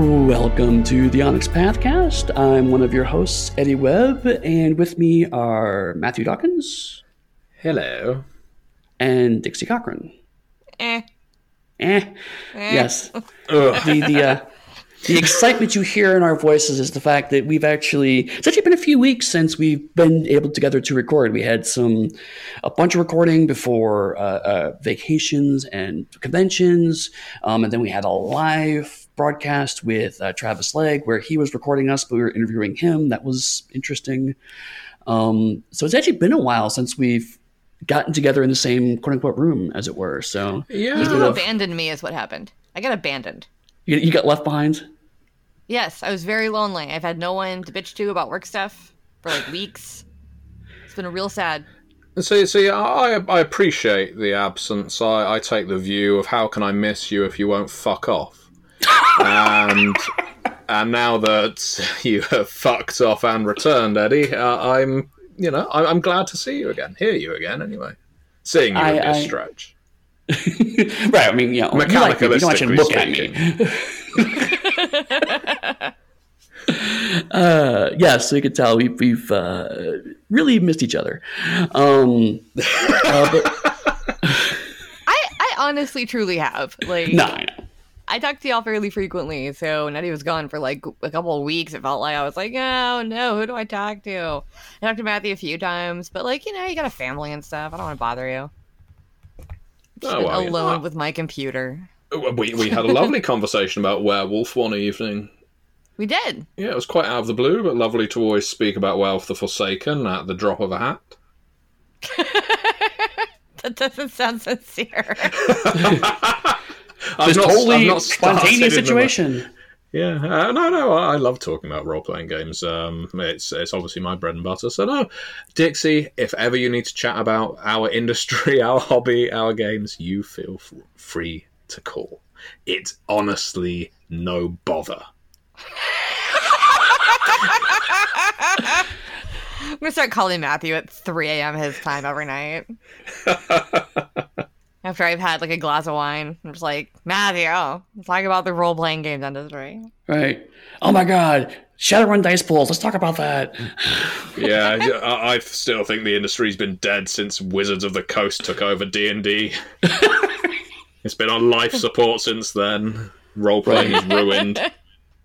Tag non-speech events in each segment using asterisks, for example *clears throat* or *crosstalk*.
Welcome to the Onyx Pathcast. I'm one of your hosts, Eddy Webb, and with me are Matthew Dawkins Hello. and Dixie Cochran. Eh. Eh, yes. *laughs* The the uh, the excitement you hear in our voices is the fact that we've actually it's actually been a few weeks since we've been able together to record. We had some a bunch of recording before uh, uh, vacations and conventions, um, and then we had a live broadcast with uh, Travis Legge where he was recording us, but we were interviewing him. That was interesting. Um, so it's actually been a while since we've gotten together in the same quote unquote room, as it were. So Yeah. You abandoned me is what happened. I got abandoned. you, you got left behind. Yes, I was very lonely. I've had no one to bitch to about work stuff for like weeks. It's been a real sad. See, see, I, I appreciate the absence. I, I take the view of how can I miss you if you won't fuck off. And and now that you have fucked off and returned, Eddy, uh, I'm you know I'm, I'm glad to see you again, hear you again. Anyway, seeing you I- in this I- stretch. *laughs* right. I mean, you know, you like me, you don't actually look at me. *laughs* uh, yeah, so you can tell we've, we've uh, really missed each other. Um, *laughs* uh, but, I, I honestly truly have. Like no, I know. I talked to y'all fairly frequently, so when Eddy was gone for like a couple of weeks, it felt like I was like, oh no, who do I talk to? I talked to Matthew a few times, but like, you know, you got a family and stuff. I don't want to bother you. Oh, well, alone with my computer. Uh, we we had a lovely conversation about werewolf one evening. We did. Yeah, it was quite out of the blue, but lovely to always speak about Werewolf the Forsaken at the drop of a hat. *laughs* That doesn't sound sincere. *laughs* *laughs* I've This not- totally I've not spontaneous situation. Yeah, uh, no, no, I I love talking about role playing games. Um, it's it's obviously my bread and butter. So no, Dixie, if ever you need to chat about our *laughs* industry, our hobby, our games, you feel f- free to call. It's honestly no bother. I'm gonna start calling Matthew at 3 a.m. his time every night. *laughs* After I've had like a glass of wine, I'm just like, Matthew, let's talk about the role playing games industry. Right. Oh my God. Shadowrun dice pools. Let's talk about that. *laughs* Yeah, I, I still think the industry's been dead since Wizards of the Coast took over D and D. *laughs* It's been on life support since then. Role playing is ruined.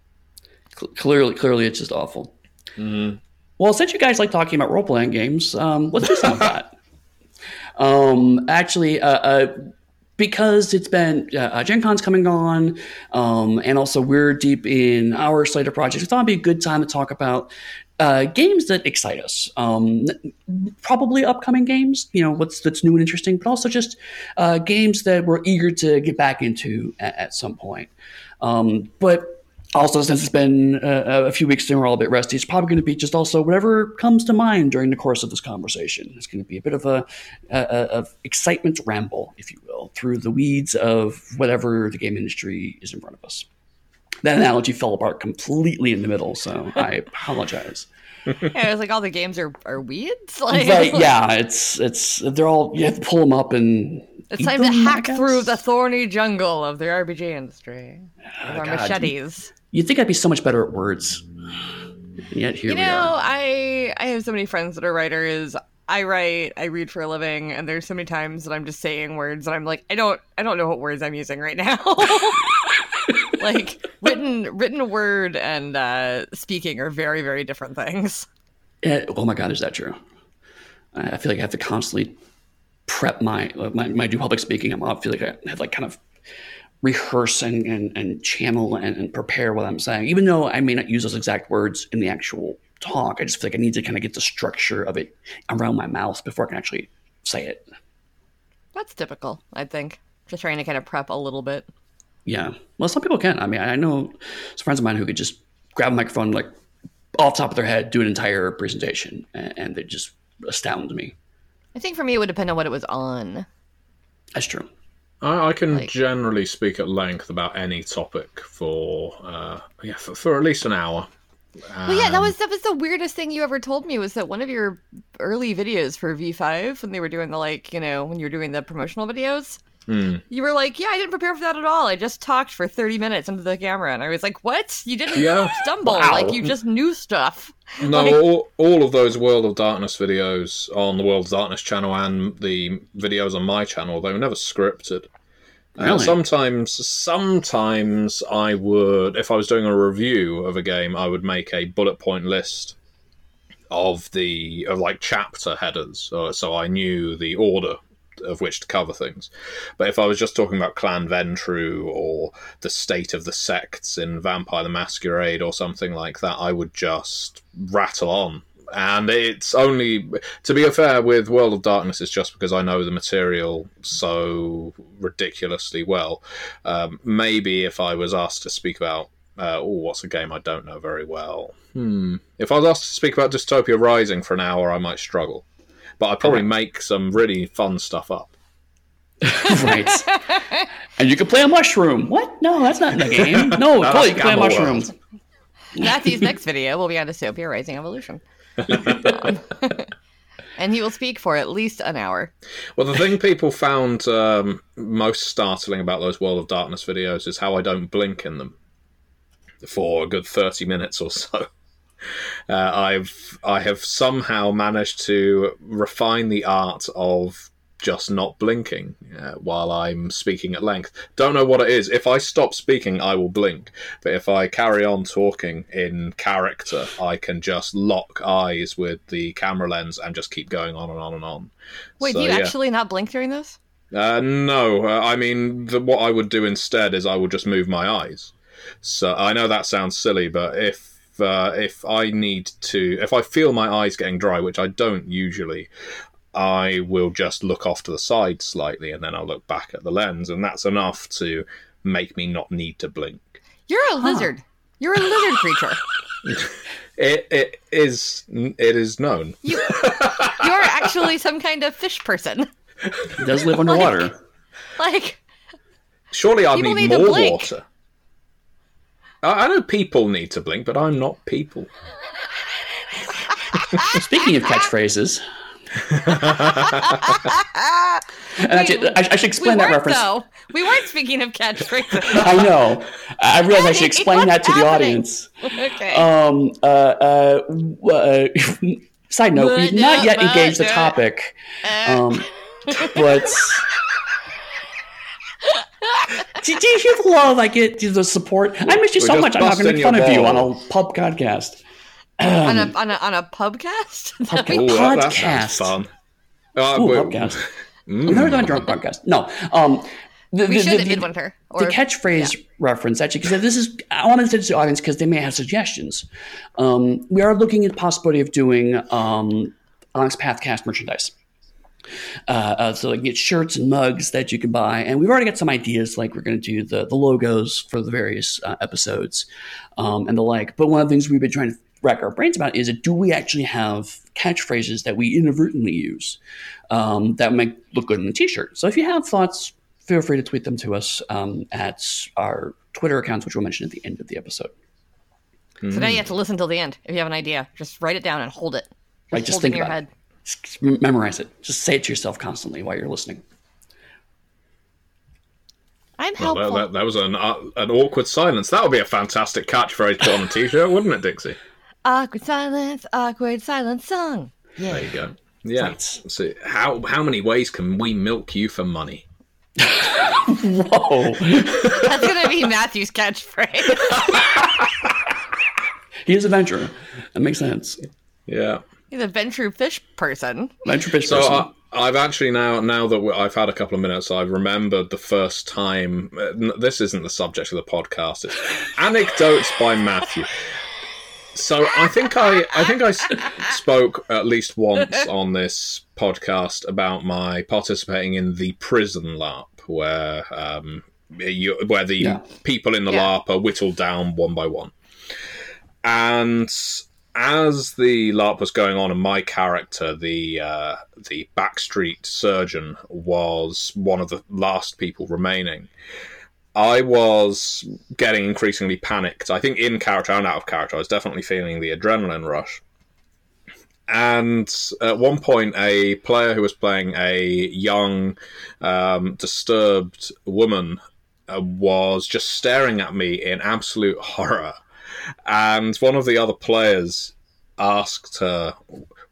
*laughs* Clearly, clearly, it's just awful. Well, since you guys like talking about role playing games, um, let's do some of that. Um, actually, uh, uh, because it's been uh, uh, Gen Con's coming on, um, and also we're deep in our slate of projects, we thought it'd be a good time to talk about uh, games that excite us. Um, probably upcoming games, you know, what's that's new and interesting, but also just uh, games that we're eager to get back into at, at some point. Um, but also, since it's been uh, a few weeks and we're all a bit rusty, it's probably going to be just also whatever comes to mind during the course of this conversation. It's going to be a bit of a, a, a of excitement ramble, if you will, through the weeds of whatever the game industry is in front of us. That analogy fell apart completely in the middle, so I *laughs* apologize. Yeah, it was like all the games are, are weeds. *laughs* Like, Right? Yeah, it's it's they're all you have to pull them up and It's time to them, I hack through the thorny jungle of the RPG industry with our God, machetes. You'd think I'd be so much better at words, and yet here You we know, are. I I have so many friends that are writers. I write, I read for a living, and there's so many times that I'm just saying words and I'm like, I don't I don't know what words I'm using right now. *laughs* like written written word and uh, speaking are very very different things. Eh, oh my God, is that true? I I feel like I have to constantly prep my my, my do public speaking. I'm, I feel like I have like kind of rehearse and, and, and channel and, and prepare what I'm saying, even though I may not use those exact words in the actual talk. I just feel like I need to kind of get the structure of it around my mouth before I can actually say it. That's typical, I think. Just trying to kind of prep a little bit. Yeah. Well, some people can. I mean, I know some friends of mine who could just grab a microphone, like off the top of their head, do an entire presentation, and, and they just astound me. I think for me it would depend on what it was on. That's true. I, I can Like- generally speak at length about any topic for uh, yeah for, for at least an hour. Well, yeah, that was that was the weirdest thing you ever told me was that one of your early videos for V5 when they were doing the like, you know, when you were doing the promotional videos, You were like, "Yeah, I didn't prepare for that at all. I just talked for 30 minutes into the camera." And I was like, "What? You didn't Yeah. stumble. Wow. Like you just knew stuff." No, Like- all, all of those World of Darkness videos on the World of Darkness channel and the videos on my channel, they were never scripted. Uh, Really? sometimes, sometimes I would, if I was doing a review of a game, I would make a bullet point list of the of like chapter headers, so, so I knew the order of which to cover things. But if I was just talking about Clan Ventrue or the state of the sects in Vampire the Masquerade or something like that, I would just rattle on. And it's only, to be fair, with World of Darkness, it's just because I know the material so ridiculously well. Um, maybe if I was asked to speak about, uh, oh, what's a game I don't know very well? Hmm. If I was asked to speak about Dystopia Rising for an hour, I might struggle. But I'd probably make some really fun stuff up. *laughs* right. and you can play a mushroom. What? No, that's not in the game. *laughs* No, that's Chloe, you can play a Gamma mushroom. World. Matthew's *laughs* next video will be on Dystopia Rising Evolution. Um, and he will speak for at least an hour. Well, the thing people found um, most startling about those World of Darkness videos is how I don't blink in them for a good thirty minutes or so. Uh, I've I have somehow managed to refine the art of just not blinking uh, while I'm speaking at length. Don't know what it is. If I stop speaking, I will blink. But if I carry on talking in character, I can just lock eyes with the camera lens and just keep going on and on and on. Wait, So, do you yeah. actually not blink during this? Uh, no, uh, I mean the, what I would do instead is I would just move my eyes. So I know that sounds silly, but if uh, if I need to, if I feel my eyes getting dry, which I don't usually, I will just look off to the side slightly, and then I'll look back at the lens, and that's enough to make me not need to blink. You're a lizard. You're a lizard creature. *laughs* It it is it is known. You, you're actually some kind of fish person. He does live *laughs* underwater. Like, Surely I need, need more water. I, I know people need to blink, but I'm not people. Speaking of catchphrases, *laughs* and actually, I, I should we explain that weren't reference. though. We weren't speaking of catchphrases. *laughs* I know. I realize I should explain What's that to the audience. okay. Um, uh, uh, uh, *laughs* side note, we've not yet engaged the topic, um, but do, do you hear the love I get? The support. I miss you We're so much. I'm not going to make fun your of you on a pub podcast. on a on a on a pubcast. That *laughs* Pubcast. we- Ooh, that, that Podcast. sounds fun. Uh, Ooh, we- podcast. I've never done a drunk podcast. No. Um, the, we the- should the- at the- Midwinter. Or, the catchphrase reference actually because this is i wanted to send to the audience because they may have suggestions um, we are looking at the possibility of doing um, onyx pathcast merchandise uh, uh, so like get shirts and mugs that you can buy and we've already got some ideas like we're going to do the, the logos for the various uh, episodes um, and the like but one of the things we've been trying to rack our brains about is do we actually have catchphrases that we inadvertently use um, that might look good in a t-shirt so if you have thoughts feel free to tweet them to us um, at our Twitter accounts, which we'll mention at the end of the episode. So now you have to listen till the end. If you have an idea, just write it down and hold it. Just Right, just hold think it in your about head. it. Just memorize it. Just say it to yourself constantly while you're listening. I'm Well, helpful. that, that, that was an uh, an awkward silence. That would be a fantastic catchphrase to put on a t-shirt, wouldn't it, Dixie? Awkward silence, awkward silence song. There you go. Yeah. Right. So how how many ways can we milk you for money? *laughs* Whoa! That's gonna be Matthew's catchphrase. *laughs* he is a Ventrue. That makes sense. Yeah. He's a Ventrue fish person. Ventrue fish So person. I, I've actually now now that I've had a couple of minutes, I've remembered the first time. uh, This isn't the subject of the podcast. It's *laughs* anecdotes by Matthew. So I think I I think I s- spoke at least once *laughs* on this podcast about my participating in the prison LARP, where um, you, where the Yeah. people in the Yeah. LARP are whittled down one by one. And as the LARP was going on, and my character, the uh, the backstreet surgeon, was one of the last people remaining. I was getting increasingly panicked. I think in character and out of character, I was definitely feeling the adrenaline rush. and at one point, a player who was playing a young, um, disturbed woman uh, was just staring at me in absolute *laughs* horror. And one of the other players asked her,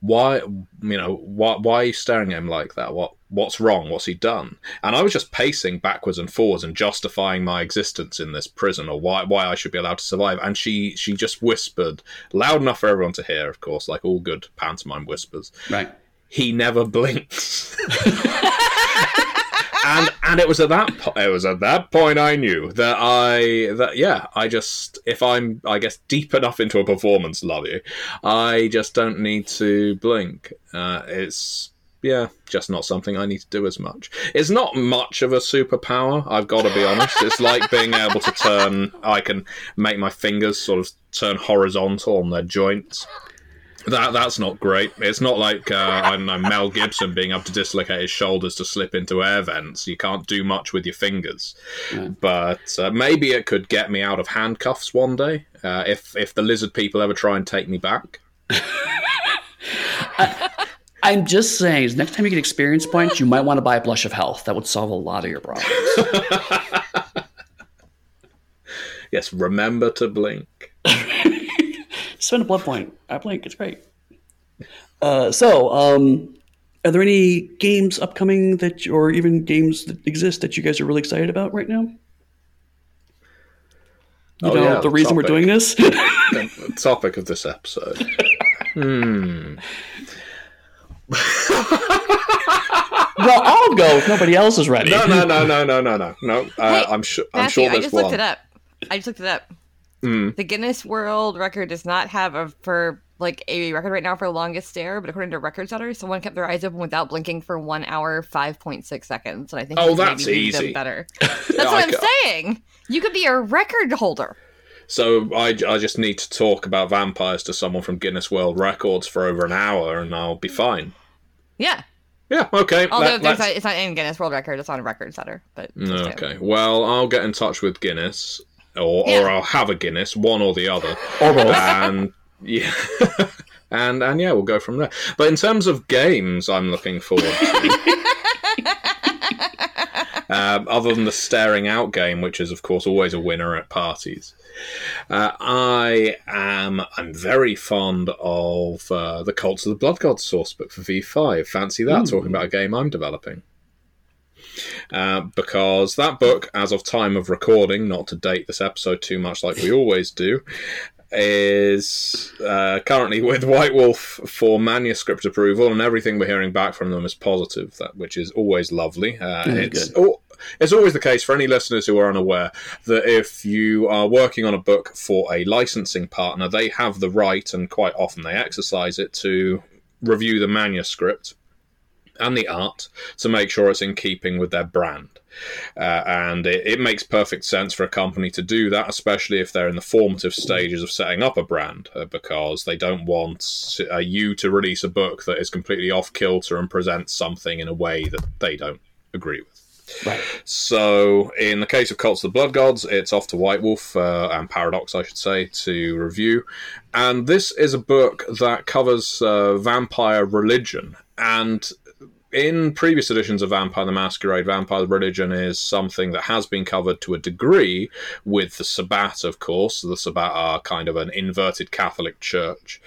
"Why, you know, why, why are you staring at him like that? What, what's wrong? What's he done?" And I was just pacing backwards and forwards and justifying my existence in this prison or why, why I should be allowed to survive. And she, she just whispered loud enough for everyone to hear, of course, like all good pantomime whispers. Right. He never blinks. *laughs* and and it was at that po- it was at that point I knew that I that yeah I just if I'm I guess deep enough into a performance love you I just don't need to blink. Uh, it's yeah just not something I need to do as much. It's not much of a superpower I've got to be honest. It's like being able to turn I can make my fingers sort of turn horizontal on their joints that that's not great. It's not like uh, I don't know Mel Gibson being able to dislocate his shoulders to slip into air vents. You can't do much with your fingers, but uh, maybe it could get me out of handcuffs one day uh, if if the lizard people ever try and take me back. *laughs* I'm just saying, next time you get experience points, you might want to buy a blush of health. That would solve a lot of your problems. *laughs* Yes, remember to blink. *laughs* Spend a blood point. I blink. It's great. Uh, so, um, are there any games upcoming that, or even games that exist that you guys are really excited about right now? You Oh, know, yeah, the reason we're doing this. *laughs* the topic of this episode. hmm. well, I'll go if nobody else is ready. No, no, no, no, no, no, no, no. Uh, Hey, I'm sure. I'm Matthew, sure I just one. looked it up. I just looked it up. Mm. The Guinness World Record does not have a for like a record right now for longest stare, but according to record setters, someone kept their eyes open without blinking for one hour five point six seconds, and I think Oh, that's maybe lead them easy. Better. *laughs* That's Yeah, what I I'm saying. You could be a record holder. So I, I just need to talk about vampires to someone from Guinness World Records for over an hour, and I'll be fine. Yeah. Yeah. Okay. Although there's it's not in Guinness World Record, it's on a record setter. But Okay. Well, I'll get in touch with Guinness, or, or I'll have a Guinness, one or the other, Or both. and yeah, *laughs* and and yeah, we'll go from there. But in terms of games, I'm looking forward to. *laughs* um, other than the staring out game, which is of course always a winner at parties. Uh, I am I'm very fond of uh, the Cults of the Blood Gods sourcebook for V5. Fancy that? Talking about a game I'm developing. Uh, because that book, as of time of recording, not to date this episode too much like we always do, is uh, currently with White Wolf for manuscript approval, and everything we're hearing back from them is positive, that which is always lovely. Uh, Mm, it's al- it's always the case for any listeners who are unaware that if you are working on a book for a licensing partner, they have the right, and quite often they exercise it, to review the manuscript and the art to make sure it's in keeping with their brand. Uh, and it, it makes perfect sense for a company to do that, especially if they're in the formative stages of setting up a brand, uh, because they don't want uh, you to release a book that is completely off kilter and presents something in a way that they don't agree with. Right. So, in the case of Cults of the Blood Gods, it's off to White Wolf uh, and Paradox, I should say, to review. And this is a book that covers uh, vampire religion. And in previous editions of Vampire the Masquerade, Vampire Religion is something that has been covered to a degree with the Sabbat, of course. The Sabbat are kind of an inverted Catholic church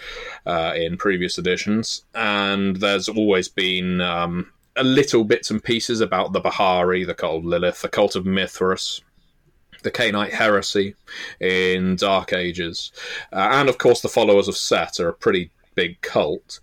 uh, in previous editions. And there's always been. Um, a little bits and pieces about the Bahari, the cult of Lilith, the cult of Mithras, the Cainite heresy in Dark Ages, uh, and of course the followers of Set are a pretty big cult.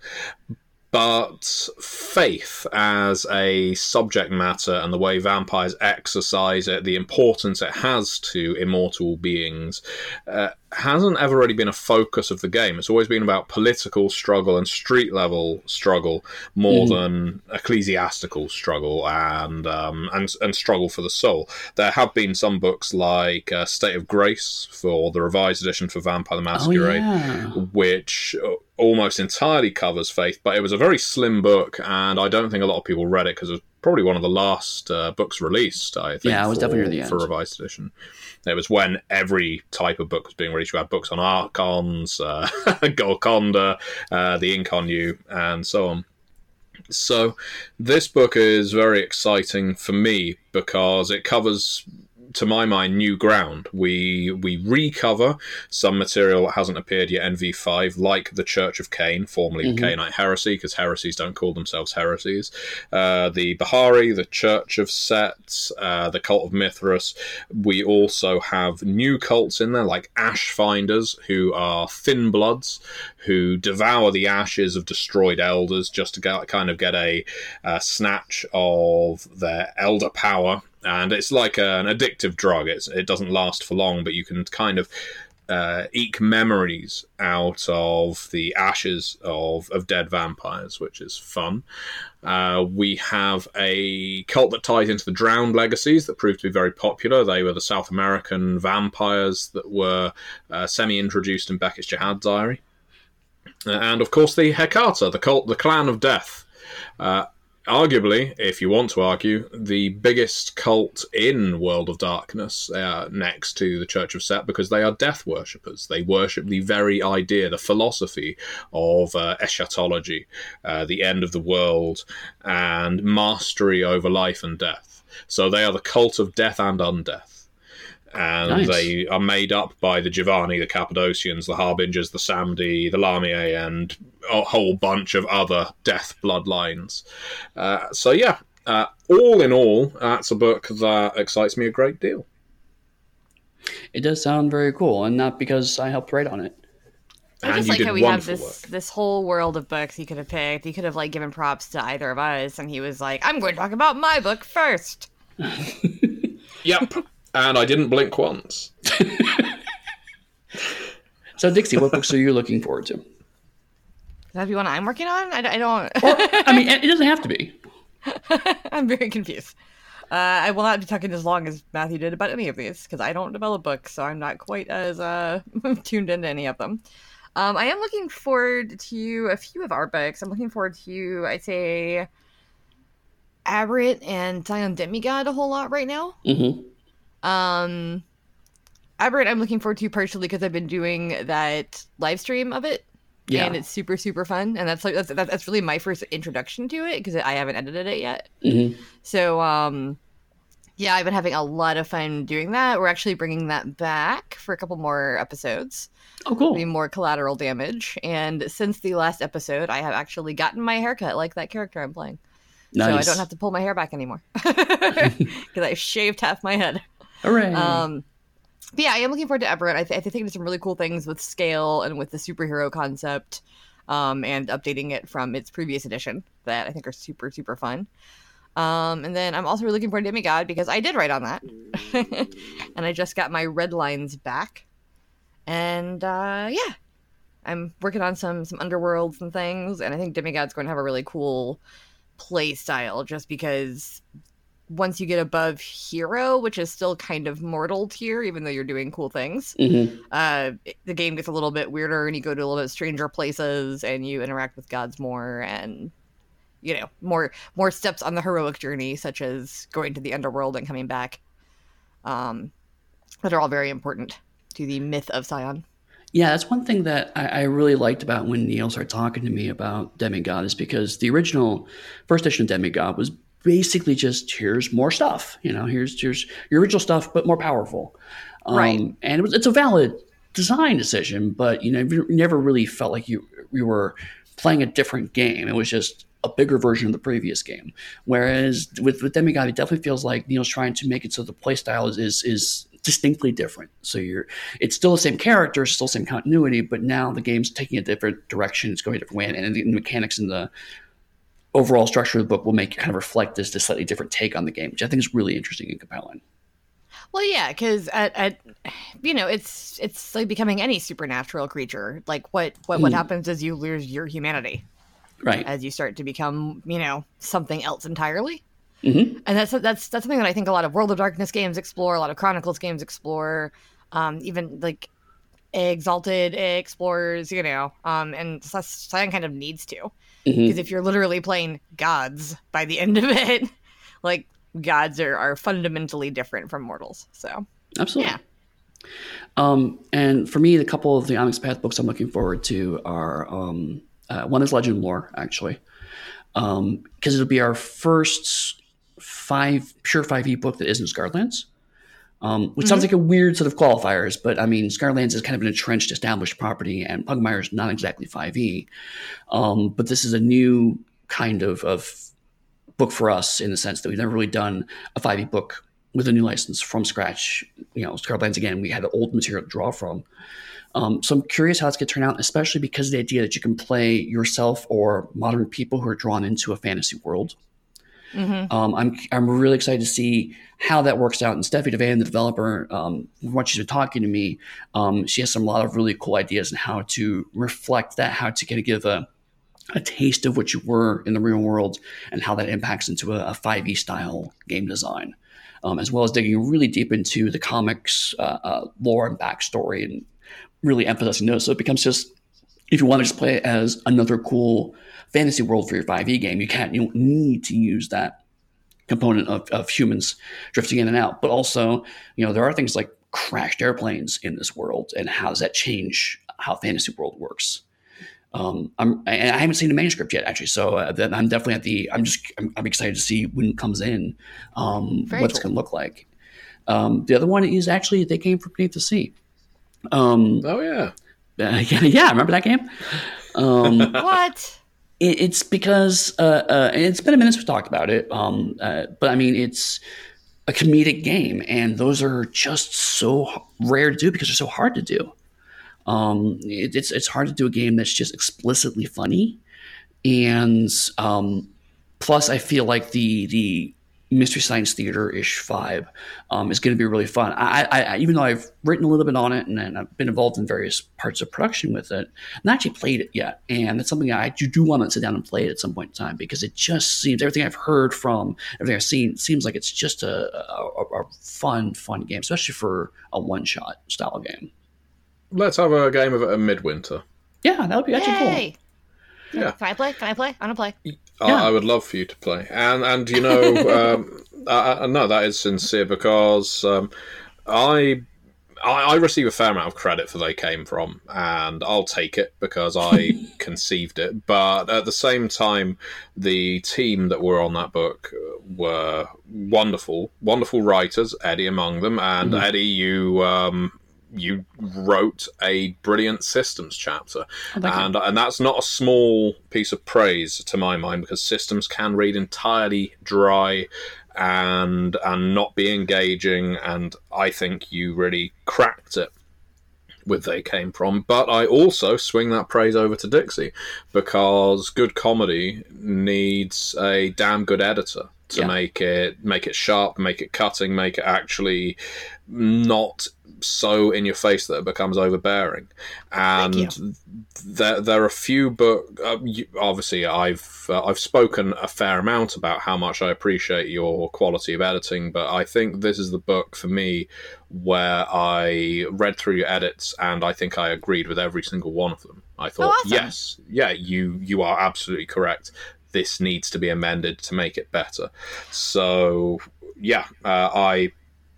But faith as a subject matter and the way vampires exercise it, the importance it has to immortal beings, uh, hasn't ever really been a focus of the game. It's always been about political struggle and street level struggle more than ecclesiastical struggle and, um, and and struggle for the soul. There have been some books like uh, State of Grace for the revised edition for Vampire the Oh, Masquerade yeah. which uh, almost entirely covers Faith, but it was a very slim book, and I don't think a lot of people read it because it was probably one of the last uh, books released. I think. Yeah, it was for, definitely near the for end. revised edition. It was when every type of book was being released. You had books on Archons, uh, *laughs* Golconda, uh, the Inconnu, and so on. So, this book is very exciting for me because it covers, to my mind, new ground. We we recover some material that hasn't appeared yet in V5, like the Church of Cain, formerly the Cainite heresy, because heresies don't call themselves heresies. Uh, the Bahari, the Church of Sets, uh, the Cult of Mithras. We also have new cults in there, like Ash Finders, who are thin bloods who devour the ashes of destroyed elders just to get, kind of get a, uh snatch of their elder power. And it's like an addictive drug. It's, it doesn't last for long, but you can kind of uh, eke memories out of the ashes of, of dead vampires, which is fun. Uh, we have a cult that ties into the Drowned legacies that proved to be very popular. They were the South American vampires that were uh, semi introduced in Beckett's Jihad Diary. Uh, and of course, the Hecata, the cult, the clan of death. Uh, arguably, if you want to argue, the biggest cult in World of Darkness, uh, next to the Church of Set, because they are death worshippers. They worship the very idea, the philosophy of uh, eschatology, uh, the end of the world, and mastery over life and death. So they are the cult of death and undeath. And Nice. they are made up by the Giovanni, the Cappadocians, the Harbingers, the Samedi, the Lamia, and a whole bunch of other death bloodlines. Uh, so yeah, uh, all in all, that's a book that excites me a great deal. It does sound very cool, and not because I helped write on it. I just you like how we have this work. this whole world of books he could have picked. He could have like given props to either of us, and he was like, "I'm going to talk about my book first. Yep. *laughs* and I didn't blink once. *laughs* So, Dixie, what books are you looking forward to? Is that the one I'm working on? I, I don't. I mean, *laughs* it doesn't have to be. *laughs* I'm very confused. Uh, I will not be talking as long as Matthew did about any of these because I don't develop books, so I'm not quite as uh, tuned into any of them. Um, I am looking forward to a few of our books. I'm looking forward to, I'd say, Aberrant and Scion Demigod a whole lot right now. hmm Um, Aberrant, I'm looking forward to partially because I've been doing that live stream of it. Yeah. And it's super, super fun. And that's like, that's, that's really my first introduction to it because I haven't edited it yet. hmm So, um, yeah, I've been having a lot of fun doing that. We're actually bringing that back for a couple more episodes. Oh, cool. Be more collateral damage. And since the last episode, I have actually gotten my haircut like that character I'm playing. Nice. So I don't have to pull my hair back anymore *laughs* *laughs* *laughs* because I shaved half my head. Hooray. Um, but yeah, I am looking forward to Aberrant. I, th- I think there's some really cool things with scale and with the superhero concept, um, and updating it from its previous edition that I think are super super fun. Um, and then I'm also really looking forward to Demigod because I did write on that, *laughs* and I just got my red lines back, and uh, yeah, I'm working on some some underworlds and things, and I think Demigod's going to have a really cool play style just because once you get above hero, which is still kind of mortal tier, even though you're doing cool things, Mhm. uh, the game gets a little bit weirder, and you go to a little bit stranger places, and you interact with gods more, and you know more more steps on the heroic journey, such as going to the underworld and coming back, um, that are all very important to the myth of Scion. Yeah, that's one thing that I, I really liked about when Neall started talking to me about Demigod is because the original first edition of Demigod was basically just here's more stuff. You know, here's here's your original stuff, but more powerful. Um, Right. And it was it's a valid design decision, but you know, you never really felt like you you were playing a different game. It was just a bigger version of the previous game. Whereas with, with Demigod, it definitely feels like Neall's trying to make it so the playstyle is, is is distinctly different. So you're it's still the same characters, still the same continuity, but now the game's taking a different direction. It's going a different way, and the mechanics and the overall structure of the book will make you kind of reflect this, this slightly different take on the game, which I think is really interesting and compelling. Well, yeah, because at, at you know it's it's like becoming any supernatural creature. Like what what what Hmm. happens is you lose your humanity Right. as you start to become you know something else entirely. hmm and that's that's that's something that I think a lot of World of Darkness games explore, a lot of Chronicles games explore, um, even like exalted explorers, you know, um, and Scion kind of needs to. Because Mhm. if you're literally playing gods by the end of it, *laughs* like gods are, are fundamentally different from mortals. So Absolutely. Yeah. Um, and for me, the couple of the Onyx Path books I'm looking forward to are um, uh, one is Legend Lore, actually, because it'll be our first five pure 5e book that isn't Scarred Lands. Um, which sounds like a weird sort of qualifiers, but I mean, Scarred Lands is kind of an entrenched, established property, and Pugmire is not exactly 5e. Um, but this is a new kind of, of book for us in the sense that we've never really done a 5e book with a new license from scratch. You know, Scarred Lands again, we had old material to draw from. Um, so I'm curious how it's going to turn out, especially because of the idea that you can play yourself or modern people who are drawn into a fantasy world. Mhm. Um, I'm I'm really excited to see how that works out. And Steffie de Vaan, the developer, um, what she's been talking to me, um, she has some lot of really cool ideas on how to reflect that, how to kind of give a a taste of what you were in the real world, and how that impacts into a, a 5e style game design, um, as well as digging really deep into the comics uh, uh, lore and backstory, and really emphasizing those. So it becomes just if you want to just play it as another cool fantasy world for your 5e game, you can't. You don't need to use that component of, of humans drifting in and out. But also, you know, there are things like crashed airplanes in this world, and how does that change how fantasy world works? Um, I'm, and I haven't seen the manuscript yet, actually. So uh, then I'm definitely at the. I'm just. I'm, I'm excited to see when it comes in, um, Very what it's cool. going to look like. Um, the other one is actually they came from Beneath the Sea. Um, Oh yeah. uh, *laughs* yeah, yeah, remember that game? Um, *laughs* what? It, it's because uh, uh, it's been a minute since we talked about it. Um, uh, but I mean, it's a comedic game, and those are just so rare to do because they're so hard to do. Um, it, it's it's hard to do a game that's just explicitly funny, and um, plus, I feel like the the mystery science theater ish vibe um, is going to be really fun. I, I, I even though I've written a little bit on it and, and I've been involved in various parts of production with it, I've not actually played it yet, and that's something I do, do want to sit down and play it at some point in time because it just seems everything I've heard from everything I've seen seems like it's just a, a, a fun fun game, especially for a one shot style game. Let's have a game of it at midwinter. Yeah, that would be actually cool. Yay! Yeah. Can I play? Can I play? I want to play. Yeah. I, I would love for you to play, and and you know, *laughs* um, I, I, no, that is sincere because um, I, I receive a fair amount of credit for they came from, and I'll take it because I *laughs* conceived it. But at the same time, the team that were on that book were wonderful, wonderful writers. Eddy among them, and Eddy, you. Um, you wrote a brilliant systems chapter, Oh, you. and and that's not a small piece of praise to my mind because systems can read entirely dry and and not be engaging, and I think you really cracked it with they came from. But I also swing that praise over to Dixie because good comedy needs a damn good editor to Yeah. make it make it sharp, make it cutting, make it actually not so in your face that it becomes overbearing. And there there are a few book. Uh, you, obviously, I've uh, I've spoken a fair amount about how much I appreciate your quality of editing, but I think this is the book for me where I read through your edits and I think I agreed with every single one of them. I thought, awesome. yes, yeah, you you are absolutely correct. This needs to be amended to make it better. So yeah, uh, I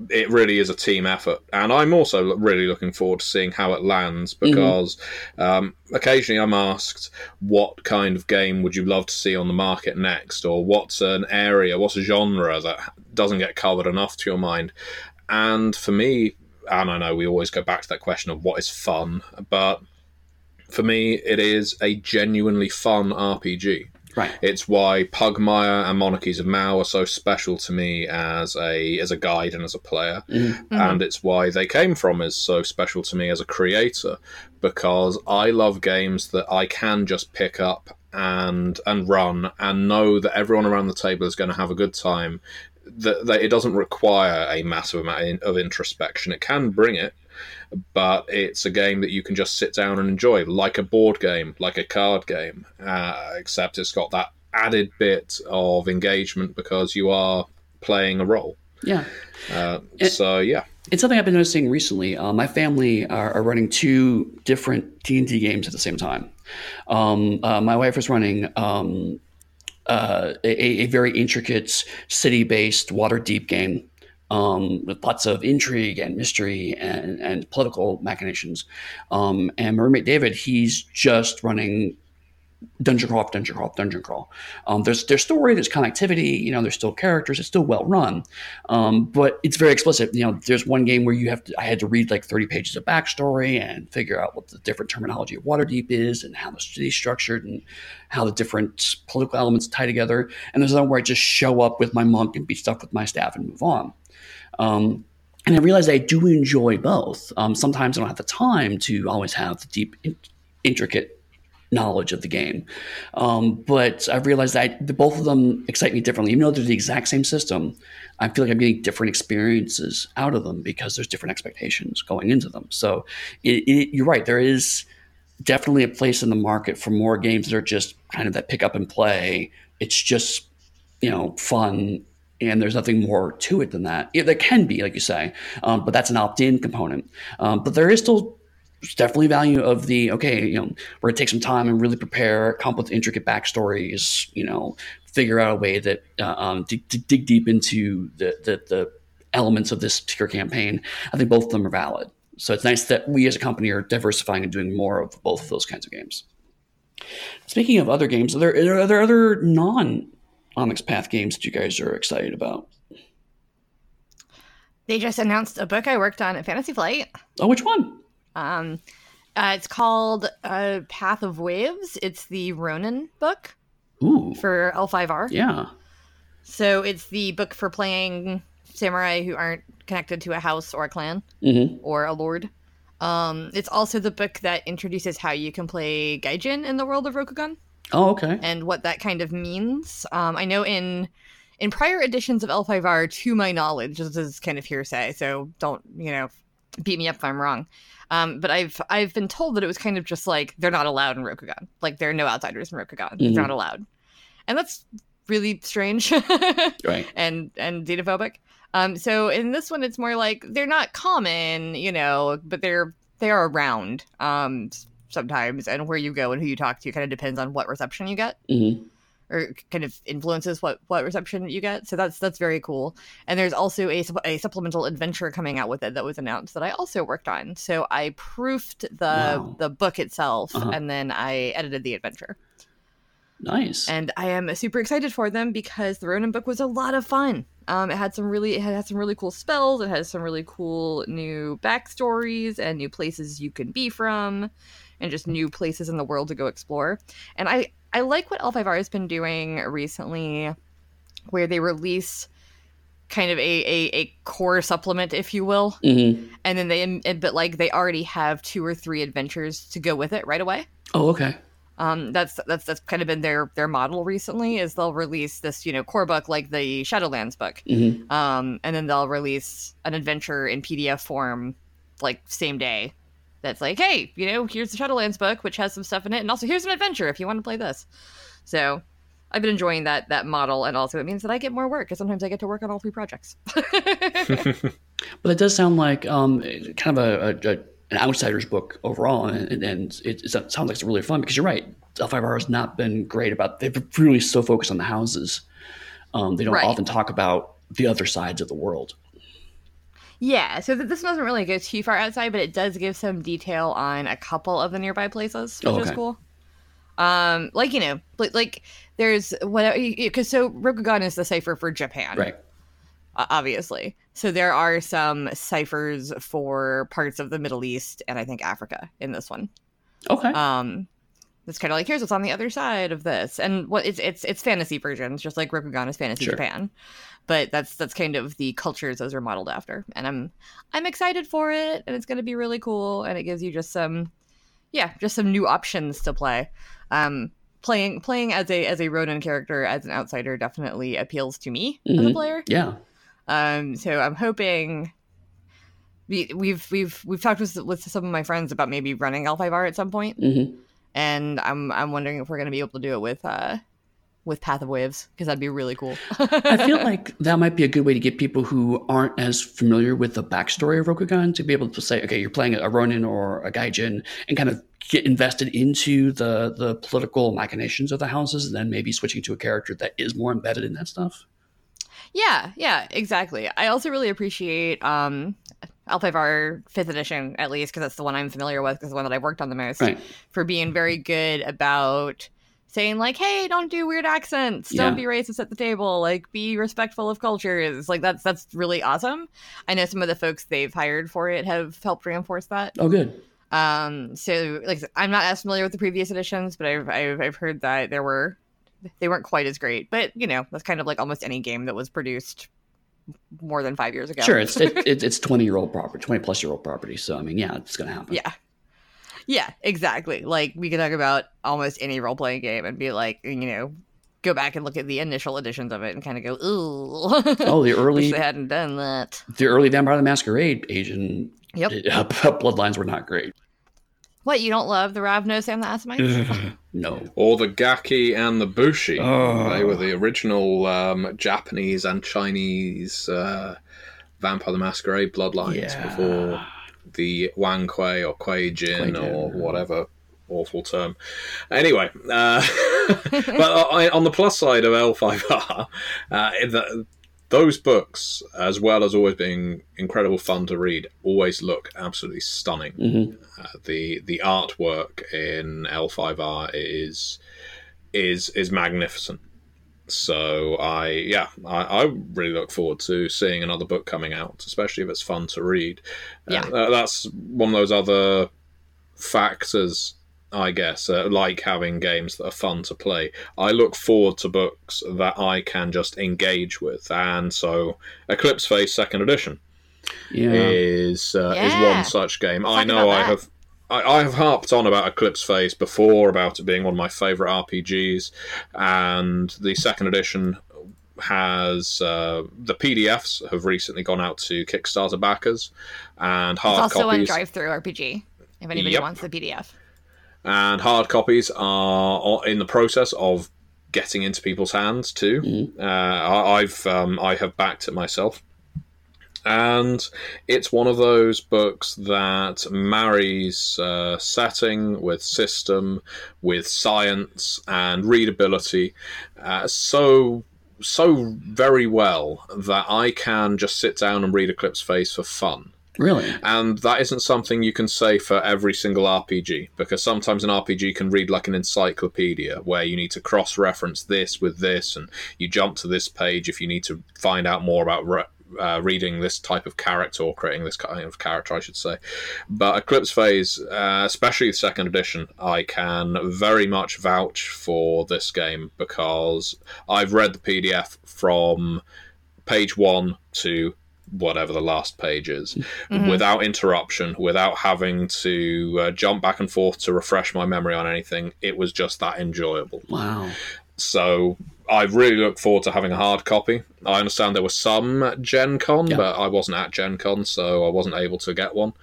it really is a team effort, and I'm also really looking forward to seeing how it lands because um, occasionally I'm asked what kind of game would you love to see on the market next, or what's an area, what's a genre that doesn't get covered enough to your mind, and for me, and I know we always go back to that question of what is fun, but for me, it is a genuinely fun RPG. Right. It's why Pugmire and Monarchies of Mau are so special to me as a as a guide and as a player, Mhm. and it's why they came from is so special to me as a creator because I love games that I can just pick up and and run and know that everyone around the table is going to have a good time. That, that it doesn't require a massive amount of introspection. It can bring it, but it's a game that you can just sit down and enjoy, like a board game, like a card game, uh, except it's got that added bit of engagement because you are playing a role. Yeah. Uh, It- so yeah, it's something I've been noticing recently. Uh, my family are, are, running two different D and D games at the same time. Um, uh, my wife is running um, uh, a, a, very intricate city-based Waterdeep game um, with lots of intrigue and mystery and, and political machinations. Um, and my roommate David, he's just running dungeon crawl dungeon crawl dungeon crawl. Um, there's there's story, there's connectivity, you know, there's still characters, it's still well run, um, but it's very explicit. You know, there's one game where you have to, I had to read like 30 pages of backstory and figure out what the different terminology of Waterdeep is and how the city's structured and how the different political elements tie together. And there's another where I just show up with my monk and be stuff with my staff and move on. Um, and I realized I do enjoy both. Um, sometimes I don't have the time to always have the deep, in- intricate knowledge of the game. Um, but I've realized that both of them excite me differently. Even though they're the exact same system, I feel like I'm getting different experiences out of them because there's different expectations going into them. So it, it, you're right. There is definitely a place in the market for more games that are just kind of that pick up and play. It's just, you know, fun and there's nothing more to it than that. Yeah, there can be, like you say, um, but that's an opt-in component. Um, but there is still definitely value of the okay, you know, we're gonna take some time and really prepare, complex, intricate backstories, you know, figure out a way that uh, um, to, to, dig deep into the, the, the elements of this particular campaign. I think both of them are valid. So it's nice that we as a company are diversifying and doing more of both of those kinds of games. Speaking of other games, are there are there other non Onyx Path games that you guys are excited about? They just announced a book I worked on at Fantasy Flight. Oh, which one? Um, uh, it's called uh, Path of Waves. It's the Ronin book Ooh. for L5R. Yeah. So it's the book for playing samurai who aren't connected to a house or a clan mm-hmm. or a lord. Um, it's also the book that introduces how you can play Gaijin in the world of Rokugan. Oh, okay. And what that kind of means. Um, I know in in prior editions of L5R, to my knowledge, this is kind of hearsay, so don't you know beat me up if I'm wrong. Um, but I've I've been told that it was kind of just like they're not allowed in Rokugan. Like there are no outsiders in Rokugan. Mm-hmm. They're not allowed, and that's really strange, *laughs* right? And and xenophobic. Um, so in this one, it's more like they're not common, you know, but they're they are around um, sometimes, and where you go and who you talk to kind of depends on what reception you get. Mm-hmm or kind of influences what what reception you get. So that's that's very cool. And there's also a, a supplemental adventure coming out with it that was announced that I also worked on. So I proofed the wow. the book itself uh-huh. and then I edited the adventure. Nice. And I am super excited for them because the Ronin book was a lot of fun. Um, it had some really it had some really cool spells. It has some really cool new backstories and new places you can be from, and just new places in the world to go explore. And I I like what L5R has been doing recently, where they release kind of a, a, a core supplement, if you will, mm-hmm. and then they but like they already have two or three adventures to go with it right away. Oh, okay. Um, that's that's that's kind of been their their model recently. Is they'll release this you know core book like the Shadowlands book, mm-hmm. um, and then they'll release an adventure in PDF form like same day that's like, hey, you know, here's the Shadowlands book, which has some stuff in it, and also here's an adventure if you want to play this. So I've been enjoying that that model, and also it means that I get more work, because sometimes I get to work on all three projects. *laughs* but it does sound like um, kind of a, a, an outsider's book overall, and, and it, it, sounds like it's really fun because you're right. L5R has not been great about. They've really so focused on the houses. Um, they don't right. often talk about the other sides of the world. Yeah, so this doesn't really go too far outside, but it does give some detail on a couple of the nearby places, which oh, okay. is cool. Um, like you know, like there's what because so Rokugan is the cipher for Japan, right? Uh, obviously, so there are some ciphers for parts of the Middle East and I think Africa in this one. Okay. Um, it's kind of like here's what's on the other side of this, and what it's it's it's fantasy versions, just like Rokugan is fantasy sure. Japan but that's that's kind of the cultures those are modeled after and i'm i'm excited for it and it's going to be really cool and it gives you just some yeah just some new options to play um playing playing as a as a Ronin character as an outsider definitely appeals to me mm-hmm. as a mm-hmm. player yeah um so i'm hoping we, we've we've we've talked with, with some of my friends about maybe running L5R at some point, mm-hmm. And I'm I'm wondering if we're going to be able to do it with uh with Path of Waves because that'd be really cool. I feel *laughs* like that might be a good way to get people who aren't as familiar with the backstory of Rokugan to be able to say, okay, you're playing a Ronin or a Gaijin, and kind of get invested into the the political machinations of the houses, and then maybe switching to a character that is more embedded in that stuff. Yeah, yeah, exactly. I also really appreciate um, L5R fifth edition, at least, because that's the one I'm familiar with, because the one that I've worked on the most, Right. for being very good about saying like, "Hey, don't do weird accents. Don't be racist at the table. Like, be respectful of cultures." Like that's that's really awesome. I know some of the folks they've hired for it have helped reinforce that. Oh, good. Um, so like I'm not as familiar with the previous editions, but I've, I've I've heard that there were they weren't quite as great. But you know, that's kind of like almost any game that was produced more than five years ago. Sure, it's it, *laughs* it, it's twenty year old property, twenty plus year old property. So I mean, yeah, it's gonna happen. yeah. Yeah, exactly. Like we could talk about almost any role playing game and be like, you know, go back and look at the initial editions of it and kind of go, ooh. Oh, the *laughs* early they hadn't done that. the early Vampire the Masquerade Asian Yep. *laughs* uh, bloodlines were not great. What, you don't love the Ravnos and the Assamites? *laughs* no. Or the Gaki and the Bushi. Oh. They were the original um, Japanese and Chinese uh, Vampire the Masquerade bloodlines Yeah. before the Wan Kuei or Kuei-jin Kui Jin. or whatever awful term. Anyway, uh, *laughs* but I, on the plus side of L5R, uh, the, those books, as well as always being incredible fun to read, always look absolutely stunning. hmm Uh, the the artwork in L5R is is is magnificent. So I yeah I, I really look forward to seeing another book coming out, especially if it's fun to read. Yeah. uh, that's one of those other factors, I guess, uh, like having games that are fun to play. I look forward to books that I can just engage with, and so Eclipse Phase Second Edition Yeah. is uh, is one such game. Talk I know I have I, I have harped on about Eclipse Phase before about it being one of my favorite RPGs, and the second edition has uh, the PDFs have recently gone out to Kickstarter backers, and it's hard also on Drive Through RPG. If anybody Yep. wants the PDF. And hard copies are in the process of getting into people's hands too. Mhm. Uh, I, I've um, I have backed it myself, and it's one of those books that marries uh, setting with system, with science and readability, uh, so so very well that I can just sit down and read Eclipse Phase for fun. Really? And that isn't something you can say for every single RPG, because sometimes an RPG can read like an encyclopedia where you need to cross reference this with this, and you jump to this page if you need to find out more about re- uh, reading this type of character or creating this kind of character, I should say. But Eclipse Phase, uh, especially the second edition, I can very much vouch for this game because I've read the PDF from page one to whatever the last page is Mhm. without interruption, without having to uh, jump back and forth to refresh my memory on anything. It was just that enjoyable. Wow. So I really look forward to having a hard copy. I understand there was some at Gen Con, Yeah. but I wasn't at Gen Con, so I wasn't able to get one.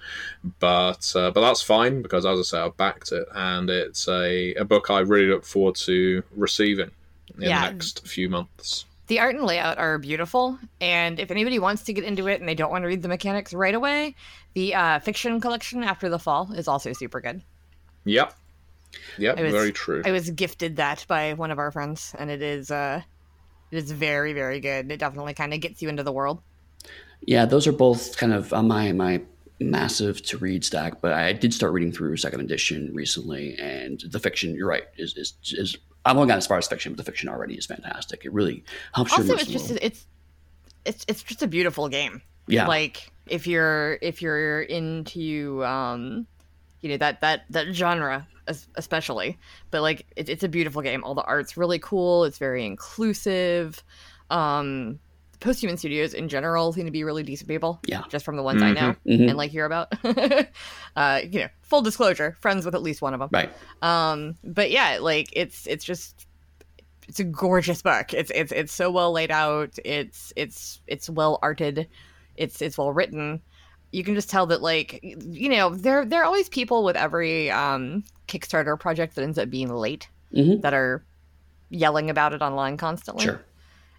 But uh, but that's fine because, as I say, I backed it, and it's a, a book I really look forward to receiving in Yeah. the next few months. The art and layout are beautiful, and if anybody wants to get into it and they don't want to read the mechanics right away, the uh, fiction collection after the fall is also super good. Yep. Yep, was- very true. I was gifted that by one of our friends, and it is uh, it is very very good. It definitely kind of gets you into the world. Yeah, those are both kind of on my my massive to read stack. But I did start reading through second edition recently, and the fiction. You're right. Is is, is I've only gotten as far as fiction, but the fiction already is fantastic. It really helps you. Also, it's just it's it's it's just a beautiful game. yeah, like if you're if you're into um you know that that that genre especially but like it, it's a beautiful game all the art's really cool it's very inclusive um posthuman studios in general seem to be really decent people Yeah. just from the ones i know Mhm. and like hear about *laughs* uh you know full disclosure friends with at least one of them right. um but yeah like it's it's just it's a gorgeous book it's it's it's so well laid out it's it's it's well arted it's it's well written you can just tell that like you know there there are always people with every um kickstarter project that ends up being late Mhm. that are yelling about it online constantly. Sure.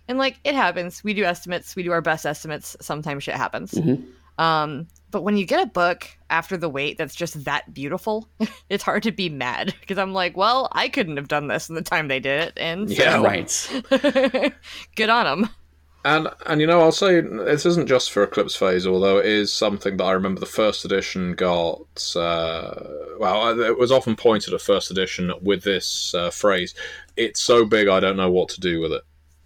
And like it happens. We do estimates. We do our best estimates. Sometimes shit happens. Mhm. Um, but when you get a book after the wait that's just that beautiful, *laughs* it's hard to be mad because I'm like, well, I couldn't have done this in the time they did it, and so, Yeah. Right. *laughs* good on them. And and you know, I'll say this isn't just for Eclipse Phase, although it is something that I remember the first edition got. Uh, well, it was often pointed at first edition with this uh, phrase: "It's so big, I don't know what to do with it."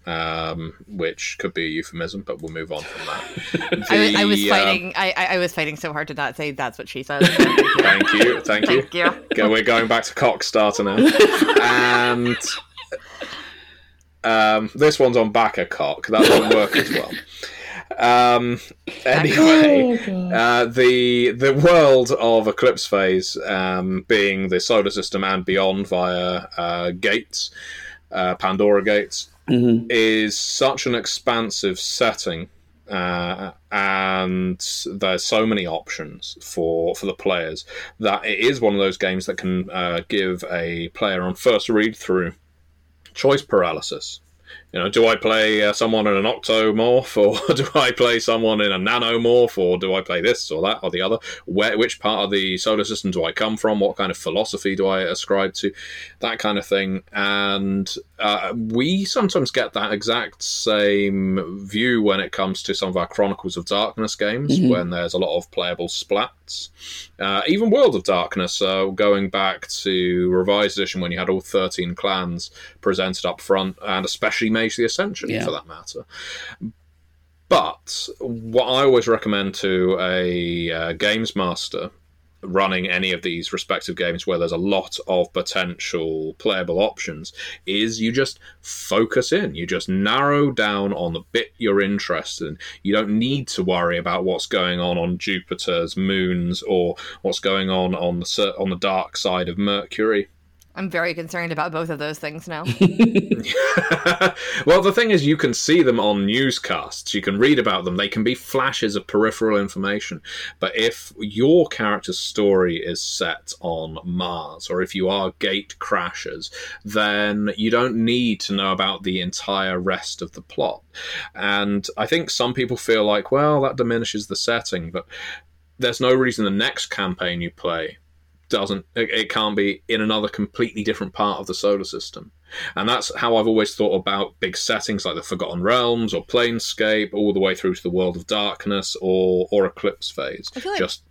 Um, which could be a euphemism, but we'll move on from that. I, was- I was The, um, fighting. I, I I was fighting so hard to not say that's what she said. Thank you, thank you. Thank you. Go, we're going back to cock starter now, and um, this one's on backer cock. That won't work as well. Um, anyway, uh, the the world of Eclipse Phase, um, being the solar system and beyond via uh, gates, uh, Pandora gates, Mhm. is such an expansive setting. Uh, and there's so many options for for the players that it is one of those games that can uh, give a player on first read through choice paralysis. You know, do I play uh, someone in an octomorph, or *laughs* do I play someone in a nanomorph, or do I play this or that or the other? Where, which part of the solar system do I come from? What kind of philosophy do I ascribe to? That kind of thing. And uh, we sometimes get that exact same view when it comes to some of our Chronicles of Darkness games, Mhm. when there's a lot of playable splats. Uh, even World of Darkness, uh, going back to Revised Edition, when you had all 13 clans presented up front, and especially Mage the Ascension Yeah. for that matter. But what I always recommend to a uh, games master running any of these respective games where there's a lot of potential playable options is you just focus in you just narrow down on the bit you're interested in you don't need to worry about what's going on on jupiter's moons or what's going on on the on the dark side of mercury I'm very concerned about both of those things now. *laughs* *laughs* well, the thing is, you can see them on newscasts. You can read about them. They can be flashes of peripheral information. But if your character's story is set on Mars, or if you are gate crashers, then you don't need to know about the entire rest of the plot. And I think some people feel like, well, that diminishes the setting, but there's no reason the next campaign you play doesn't it, it can't be in another completely different part of the solar system and that's how I've always thought about big settings like the Forgotten Realms or Planescape, all the way through to the World of Darkness or or Eclipse Phase. Like- just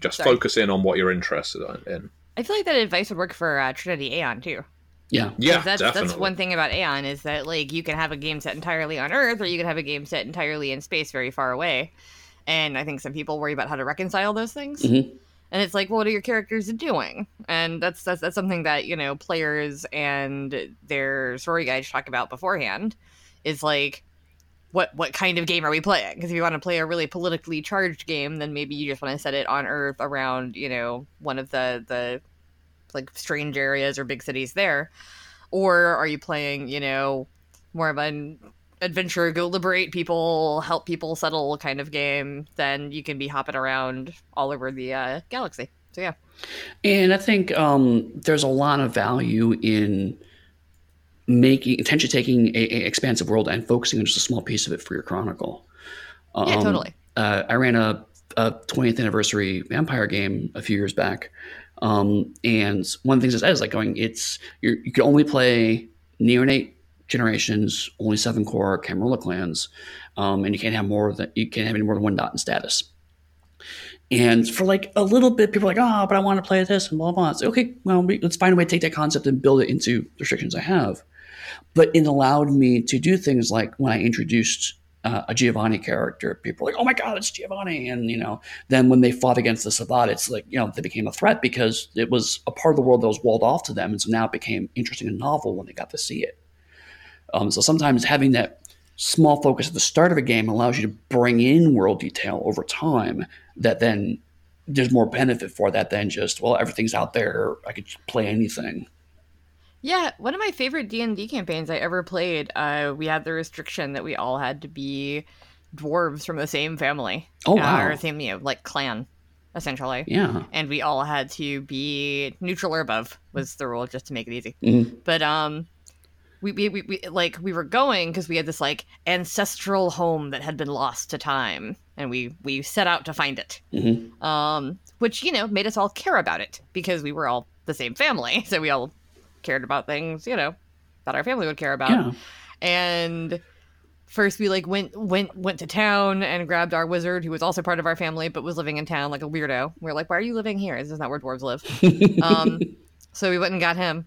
just Sorry. focus in on what you're interested in. I feel like that advice would work for uh, Trinity Aeon too. Yeah. Yeah, 'Cause that's definitely. that's one thing about Aeon is that like you can have a game set entirely on Earth or you can have a game set entirely in space very far away. And I think some people worry about how to reconcile those things. Mhm. And it's like, well, what are your characters doing? And that's that's that's something that, you know, players and their story guides talk about beforehand is like what what kind of game are we playing? Because if you want to play a really politically charged game, then maybe you just want to set it on Earth around, you know, one of the the like strange areas or big cities there. Or are you playing, you know, more of an adventure, go liberate people, help people settle kind of game, then you can be hopping around all over the uh, galaxy. So yeah. And I think um, there's a lot of value in making attention taking a, a expansive world and focusing on just a small piece of it for your chronicle. Yeah, Um, totally. Uh, I ran a, a 20th anniversary vampire game a few years back, um, and one of the things it said is like going, it's you're, you can only play neonate generations, only seven core Camarilla clans, um, and you can't have more than you can't have any more than one dot in status. And for like a little bit, people are like, oh, but I want to play this and blah, blah. Like, okay, well, we, let's find a way to take that concept and build it into restrictions I have. But it allowed me to do things like when I introduced uh, a Giovanni character, people were like, oh my God, it's Giovanni. And, you know, then when they fought against the Sabbat, it's like, you know, they became a threat because it was a part of the world that was walled off to them. And so now it became interesting and novel when they got to see it. Um, so sometimes having that small focus at the start of a game allows you to bring in world detail over time that then there's more benefit for that than just well everything's out there i could play anything Yeah, one of my favorite D and D campaigns I ever played. Uh, we had the restriction that we all had to be dwarves from the same family. Oh, uh, or same, you know, like clan, essentially. yeah And we all had to be neutral or above was the rule, just to make it easy. Mhm. But um, we, we, we, we like we were going because we had this like ancestral home that had been lost to time and we we set out to find it. Mhm. um which you know made us all care about it because we were all the same family. *laughs* So we all cared about things you know that our family would care about. Yeah. and first we like went went went to town and grabbed our wizard who was also part of our family but was living in town like a weirdo. We are like why are you living here? This is not where dwarves live. *laughs* Um so we went and got him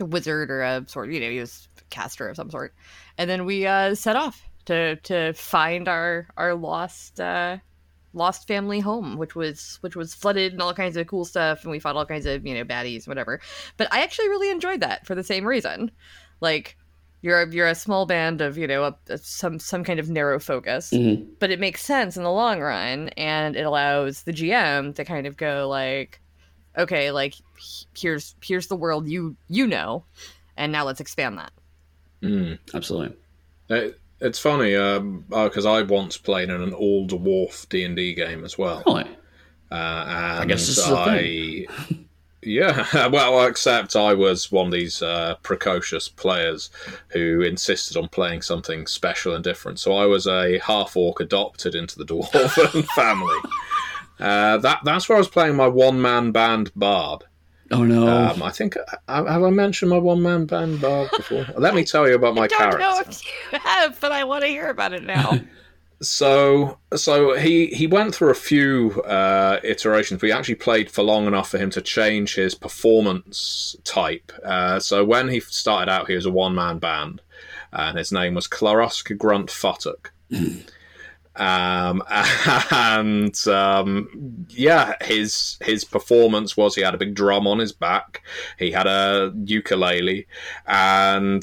a wizard or a sort you know he was a caster of some sort. And then we uh set off to to find our our lost uh lost family home which was which was flooded and all kinds of cool stuff. And we fought all kinds of you know baddies whatever. But i actually really enjoyed that for the same reason. Like you're a, you're a small band of you know a, a- some some kind of narrow focus. Mhm. but it makes sense in the long run. And it allows the gm to kind of go like okay like here's here's the world you you know and now let's expand that Mm. Absolutely. It, it's funny because I once played in an all dwarf D and D game as well. Really? Uh, and I guess this is a I, *laughs* yeah, *laughs* well, except I was one of these uh, precocious players who insisted on playing something special and different. So I was a half orc adopted into the *laughs* dwarven family. Uh, that that's where I was playing my one man band bard. Oh no. Um, I think have have I mentioned my one man band bard before? Let me tell you about my i don't character. know if you have but i want to hear about it now *laughs* So, so he he went through a few uh, iterations. We actually played for long enough for him to change his performance type. Uh, so when he started out, he was a one man band, and his name was Klarusk Grunt Futtock. *clears throat* Um, *laughs* and um, yeah, his his performance was he had a big drum on his back, he had a ukulele, and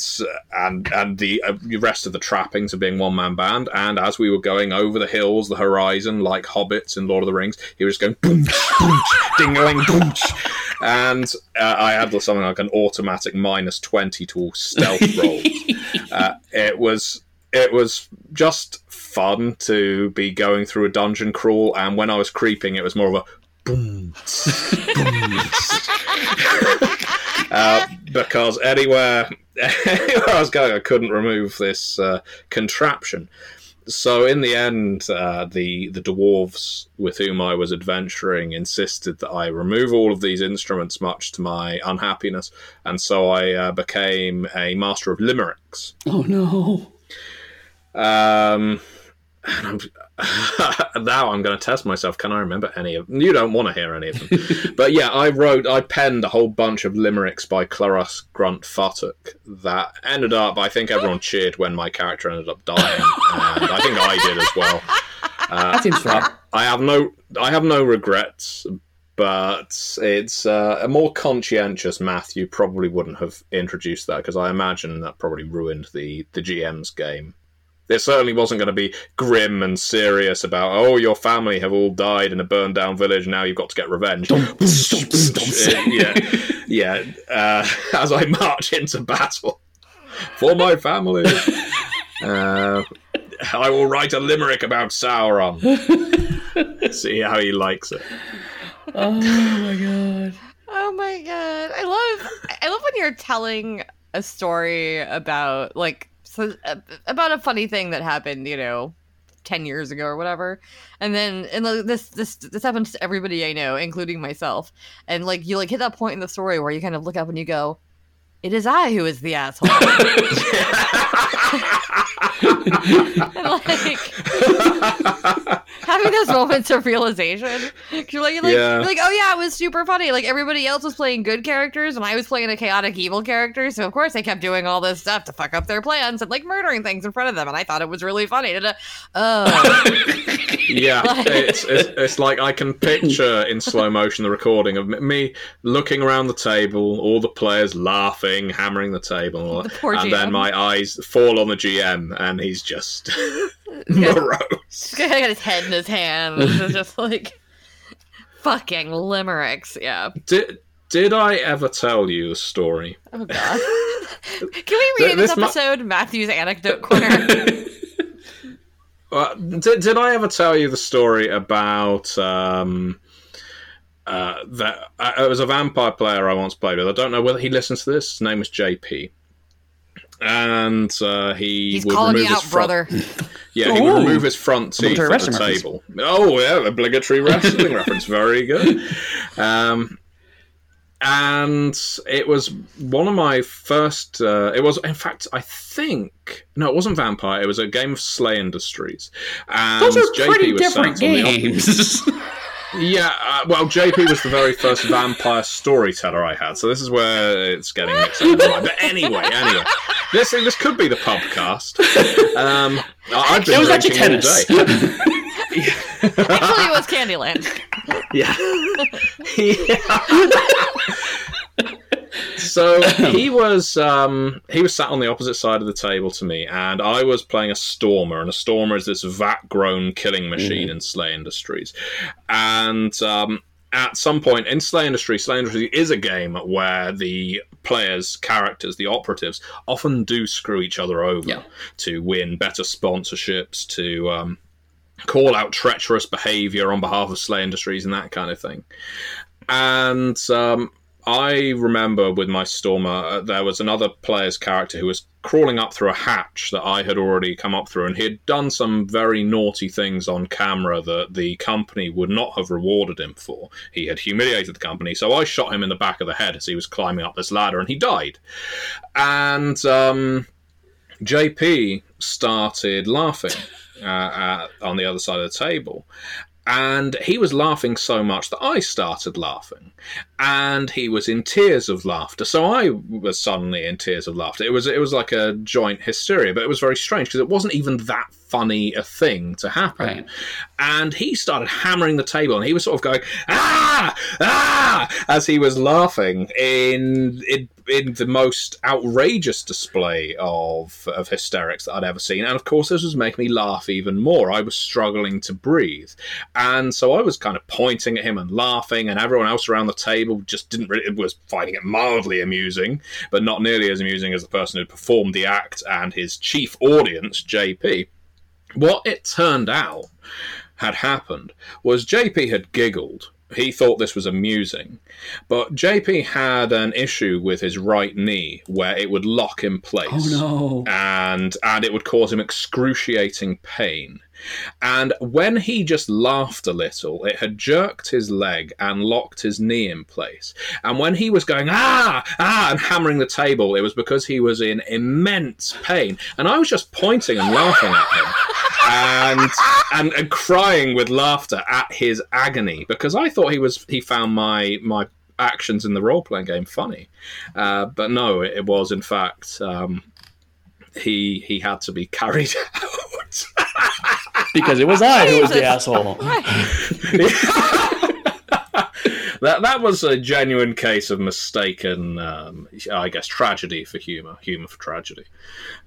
and and the uh, rest of the trappings of being one man band. And as we were going over the hills, the horizon, like hobbits in Lord of the Rings, he was going boom, boom, dingling, boom. And uh, I had something like an automatic minus twenty to all stealth rolls. *laughs* uh, it was it was just fun to be going through a dungeon crawl, and when I was creeping, it was more of a boom, boom. *laughs* uh, because anywhere, *laughs* anywhere I was going, I couldn't remove this uh, contraption. So in the end, uh, the the dwarves with whom I was adventuring insisted that I remove all of these instruments, much to my unhappiness, and so I uh, became a master of limericks. oh no. Um, and I'm, *laughs* now I'm going to test myself. Can I remember any of them? You don't want to hear any of them. *laughs* but yeah, I wrote, I penned a whole bunch of limericks by Clarus Grunt Futtock that ended up, I think everyone cheered when my character ended up dying. and I think I did as well. *laughs* That seems fair. I have no, I have no regrets. But it's uh, a more conscientious Matthew probably wouldn't have introduced that because I imagine that probably ruined the the GM's game. It certainly wasn't going to be grim and serious about oh your family have all died in a burned down village now you've got to get revenge. *laughs* yeah, yeah. Uh, *laughs* as I march into battle for my family, *laughs* uh, I will write a limerick about Sauron. See how he likes it. Oh my god. Oh my god, I love I love when you're telling a story about like so, uh, about a funny thing that happened, you know, ten years ago or whatever, and then and like, this this this happens to everybody I know, including myself, and like you like hit that point in the story where you kind of look up and you go, "It is I who is the asshole," *laughs* *laughs* like *laughs* having those moments of realization. You're like, you're like, Yeah. you're like, oh yeah, it was super funny. Like everybody else was playing good characters, and I was playing a chaotic evil character. So of course I kept doing all this stuff to fuck up their plans and like murdering things in front of them. And I thought it was really funny. Oh, *laughs* Yeah, it's, it's it's like I can picture in slow motion the recording of me looking around the table, all the players laughing, hammering the table, and, The poor then my eyes fall on the GM, and he's just *laughs* morose. Guy got his head in his hand. It's just *laughs* like fucking limericks. Yeah. Did did I ever tell you the story? Oh god. *laughs* Can we read This this episode Matthew's anecdote corner? Uh, did, did I ever tell you the story about um, uh, that? Uh, it was a vampire player I once played with. I don't know whether he listens to this. His name was JP. And uh, he He's would calling remove you out, front, brother. *laughs* Yeah, he would Ooh. remove his front teeth Obligatory at the wrestling reference. table. Oh yeah, obligatory wrestling reference. Very good. *laughs* Um, and it was one of my first. Uh, it was, in fact, I think no, it wasn't Vampire. It was a game of SLA Industries. And Those are JP pretty was different sat on the games. *laughs* yeah, uh, well, JP was the very first vampire storyteller I had, so this is where it's getting mixed up. But anyway, anyway, this this could be the pubcast. Um, I- I've been it was actually drinking all tennis. day. Actually, it was Candyland. *laughs* Yeah. *laughs* Yeah. So *laughs* he was um, he was sat on the opposite side of the table to me, and I was playing a stormer, and a stormer is this vat-grown killing machine in SLA Industries, and um, at some point in SLA Industries, SLA Industries is a game where the players, characters, the operatives often do screw each other over Yeah. to win better sponsorships, to um, call out treacherous behavior on behalf of SLA Industries and that kind of thing. And um, I remember with my Stormer, uh, there was another player's character who was crawling up through a hatch that I had already come up through, and he had done some very naughty things on camera that the company would not have rewarded him for. He had humiliated the company, so I shot him in the back of the head as he was climbing up this ladder, and he died. And um, JP started laughing uh, on the other side of the table. And he was laughing so much that I started laughing. And he was in tears of laughter. So I was suddenly in tears of laughter. It was it was like a joint hysteria, but it was very strange because it wasn't even that funny a thing to happen. Right. And he started hammering the table and he was sort of going, ah, ah, as he was laughing in, in, in the most outrageous display of, of hysterics that I'd ever seen. And of course, this was making me laugh even more. I was struggling to breathe. And so I was kind of pointing at him and laughing, and everyone else around the table just didn't really, was finding it mildly amusing, but not nearly as amusing as the person who performed the act and his chief audience, JP. What it turned out had happened was JP had giggled. He thought this was amusing, but JP had an issue with his right knee where it would lock in place oh no. and and it would cause him excruciating pain. And when he just laughed a little, it had jerked his leg and locked his knee in place. And when he was going ah ah and hammering the table, it was because he was in immense pain. And I was just pointing and laughing at him. And, and and crying with laughter at his agony because I thought he was he found my my actions in the role playing game funny, uh, but no, it, was in fact um, he he had to be carried *laughs* out. Because it was I who was the asshole. *laughs* that that was a genuine case of mistaken, um, I guess, tragedy for humor, humor for tragedy.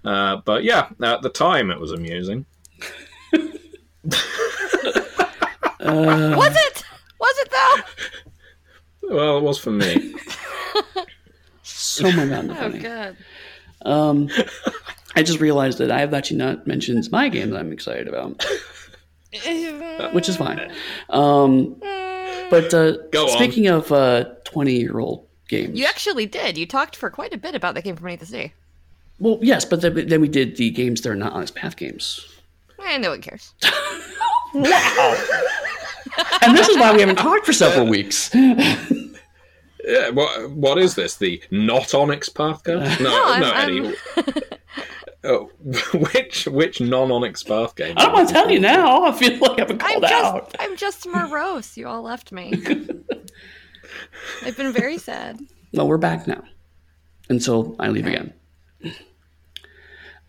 Uh, but yeah, at the time it was amusing. Was it? Was it though? Well, it was for me. So much not Oh funny. god. Um, I just realized that I have actually not mentioned my game that I'm excited about, *laughs* which is fine. Um, but uh, Go on. speaking of twenty-year-old games, You actually did. You talked for quite a bit about that game from Beneath the Sea. well, yes, but then, then we did the games that are not Onyx Path games, Eh, no one cares. *laughs* wow. and this is why we haven't talked for several weeks. *laughs* Yeah, what what is this? The not Onyx Pathcast? *laughs* No, I'm- no, I'm- Eddie. Oh, which which non Onyx Path game? I don't want to tell you now. I feel like I've been I'm called just out. I'm just morose. You all left me. I've been very sad. Well, we're back now until I leave again.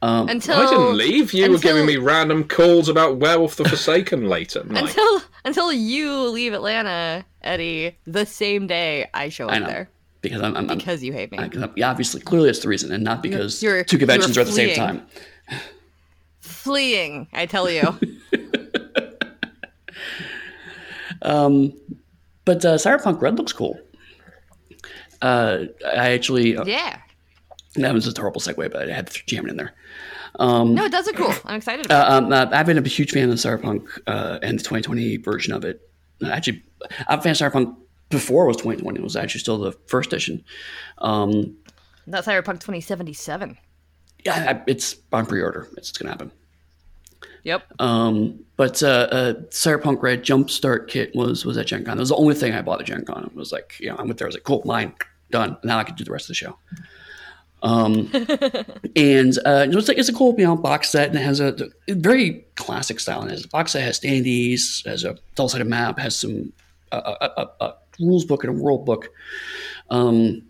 Um, Until I didn't leave. You were giving me random calls about Werewolf the Forsaken late at night. *laughs* until until you leave Atlanta, Eddie, the same day I show up know there because I'm, I'm, I'm because you hate me. I, I'm, yeah, obviously, clearly that's the reason, and not because You're- two conventions you're are at the same time. Fleeing, I tell you. *laughs* Um, but uh, Cyberpunk Red looks cool. Uh, I actually yeah. That was a terrible segue, but I had to jam it in there. Um, No, it does look cool. I'm excited about uh, um, uh, I've been a huge fan of Cyberpunk uh, and the 2020 version of it. Uh, Actually, I'm a fan of Cyberpunk before it was 2020. It was actually still the first edition. Um, it. That's Cyberpunk 2077. Yeah, it's on pre-order. It's, it's gonna happen. Yep. Um, but uh, uh, Cyberpunk Red Jumpstart Kit was was at Gen Con. It was the only thing I bought at Gen Con. It was like, you know, I went there. I was like, cool, mine done. Now I can do the rest of the show. Um, *laughs* and uh, it's like it's a cool know box set and it has a, a very classic style. And it has a box set has standees, has a double sided map, has some a, a, a, rules book and a world book. Um,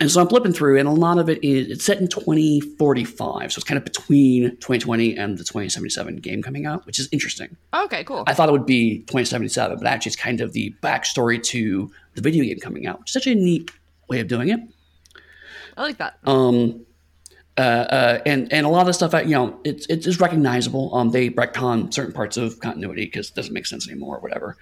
and so I'm flipping through, and a lot of it is it's set in 2045, so it's kind of between 2020 and the 2077 game coming out, which is interesting. Okay, cool. I thought it would be 2077, but actually, it's kind of the backstory to the video game coming out, which is such a neat way of doing it. I like that. Um, uh, uh, and and a lot of the stuff, you know, it's it is recognizable. Um, they retcon certain parts of continuity because it doesn't make sense anymore, or whatever.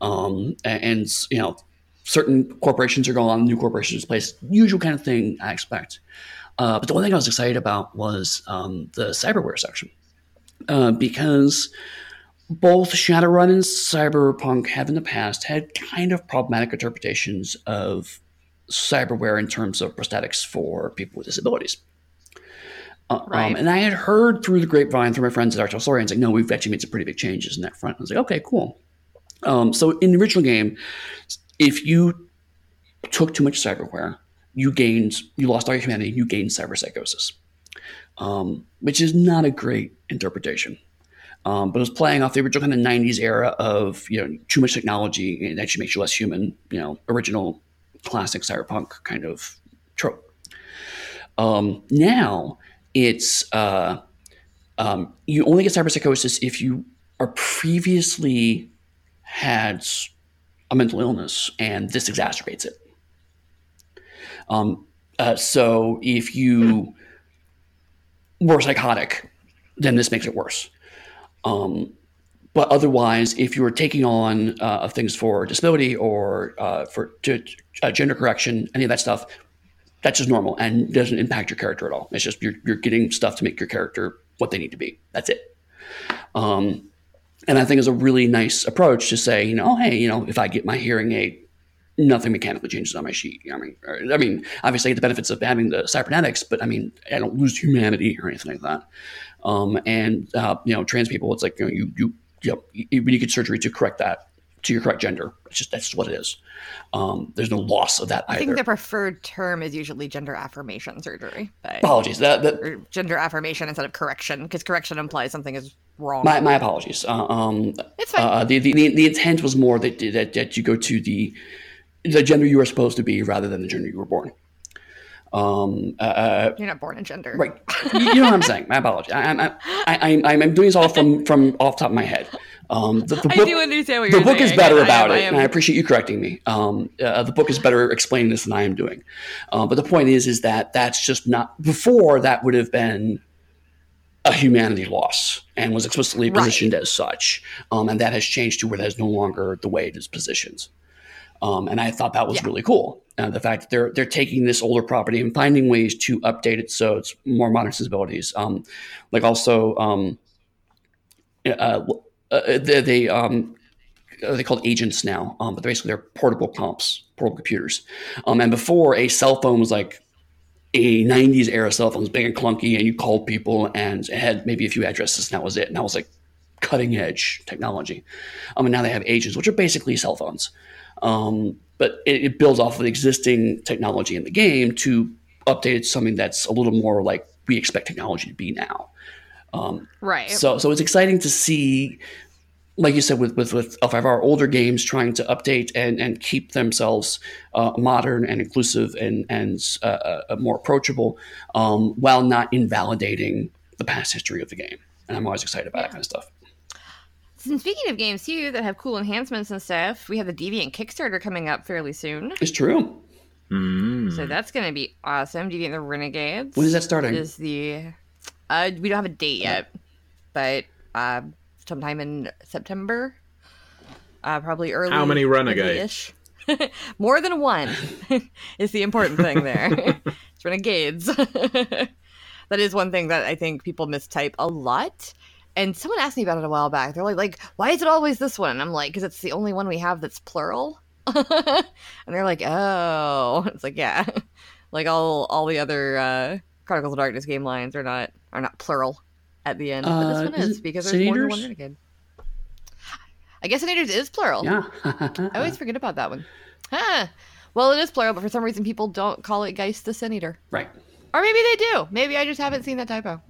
Um, and, and you know, certain corporations are going on, new corporations place, usual kind of thing I expect. Uh, but the one thing I was excited about was um, the cyberware section uh, because both Shadowrun and Cyberpunk have in the past had kind of problematic interpretations of cyberware in terms of prosthetics for people with disabilities. Uh, right. Um, and I had heard through the grapevine through my friends at R. Talsorian, like, no, we've actually made some pretty big changes in that front. I was like, okay, cool. Um, so in the original game, if you took too much cyberware, you gained, you lost all your humanity, you gained cyberpsychosis, um, which is not a great interpretation. Um, but it was playing off the original kind of 90s era of, you know, too much technology and actually makes you less human, you know, original classic cyberpunk kind of trope. Um, now it's uh, um, you only get cyberpsychosis if you are previously had a mental illness, and this exacerbates it. Um, uh, so if you were psychotic, then this makes it worse. Um, but otherwise, if you are taking on uh, things for disability or uh, for to, uh, gender correction, any of that stuff, that's just normal and doesn't impact your character at all. It's just you're, you're getting stuff to make your character what they need to be. That's it. Um, and I think it's a really nice approach to say, you know, oh, hey, you know, if I get my hearing aid, nothing mechanically changes on my sheet. I mean, or, I mean, obviously the benefits of having the cybernetics, but I mean, I don't lose humanity or anything like that. Um, and uh, you know, trans people, it's like you know, you you you know, you, you get surgery to correct that to your correct gender. It's just that's just what it is. Um, there's no loss of that either. I think the preferred term is usually gender affirmation surgery. But, apologies. That, that gender affirmation instead of correction, because correction implies something is wrong. my, my apologies. Uh, um, it's fine. uh, the, the the the intent was more that that that you go to the the gender you are supposed to be rather than the gender you were born. Um, uh, You're not born in gender. right. you, you know what I'm saying. My apologies. I, I'm I, I, I'm I'm doing this all from from off the top of my head. Um, the, the I book, do understand what the you're book saying. is better I about I it, am- and I appreciate you correcting me. Um, uh, the book is better explaining this than I am doing. Uh, but the point is, is that that's just not before that would have been a humanity loss and was explicitly Right. positioned as such, um, and that has changed to where that is no longer the way it is positioned. Um, and I thought that was Yeah. really cool. Uh, the fact that they're they're taking this older property and finding ways to update it so it's more modern sensibilities. Um, like also, um, uh, uh, they, they um, uh, they called agents now, um, but basically they're portable comps, portable computers. Um, and before a cell phone was like a 90s era cell phone was big and clunky, and you called people and it had maybe a few addresses, and that was it. And that was like cutting edge technology. Um, and now they have agents, which are basically cell phones. Um, but it, it builds off of the existing technology in the game to update it to something that's a little more like we expect technology to be now. Um, Right. so, so it's exciting to see, like you said, with with with of our older games trying to update and and keep themselves uh, modern and inclusive and and uh, uh, more approachable, um, while not invalidating the past history of the game. And I'm always excited about that kind of stuff. And speaking of games too that have cool enhancements and stuff, we have the Deviant Kickstarter coming up fairly soon. It's true. Mm. So that's gonna be awesome. Deviant the Renegades. When is that starting? Is the uh we don't have a date yet, but uh sometime in September. Uh probably early. How many early-ish. *laughs* More than one *laughs* is the important thing there. *laughs* it's renegades. that is one thing that I think people mistype a lot. And someone asked me about it a while back. They're like, like, why is it always this one? And I'm like, because it's the only one we have that's plural. *laughs* and they're like, oh, *laughs* it's like, yeah, *laughs* like all all the other uh, Chronicles of Darkness game lines are not are not plural at the end, but this Uh, one is is because there's more than one renegade. I guess Sin Eaters is plural. Yeah. I always forget about that one. Huh. Well, it is plural, but for some reason people don't call it Geist the Sin Eater. right. Or maybe they do. Maybe I just haven't seen that typo.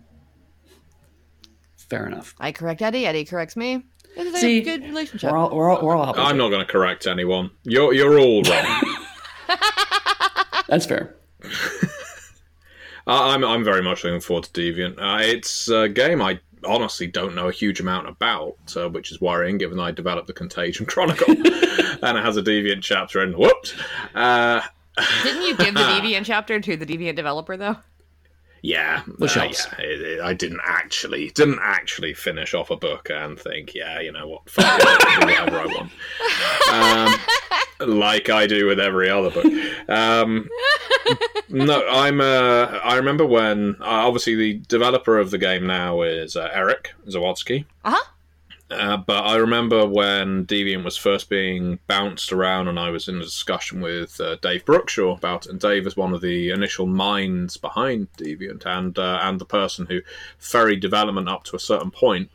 Fair enough. I correct Eddie. Eddie corrects me. This is See, a good relationship. We're all we're all, we're all helping. I'm not going to correct anyone. You're you're all wrong. *laughs* That's fair. *laughs* I- I'm I'm very much looking forward to Deviant. Uh, it's a game I honestly don't know a huge amount about, uh, which is worrying given I developed the Contagion *laughs* Chronicle and it has a Deviant chapter. And whoops, uh, Didn't you give the Deviant chapter to the Deviant developer though? Yeah, Which uh, helps. yeah, it- it- I didn't actually didn't actually finish off a book and think, yeah, you know what, fuck it, whatever I want. Um, like I do with every other book. Um, no, I'm. Uh, I remember when uh, obviously the developer of the game now is uh, Eric Zawadzki. Uh huh. Uh, but I remember when Deviant was first being bounced around, and I was in a discussion with uh, Dave Brookshaw about it. And Dave is one of the initial minds behind Deviant, and uh, and the person who ferried development up to a certain point.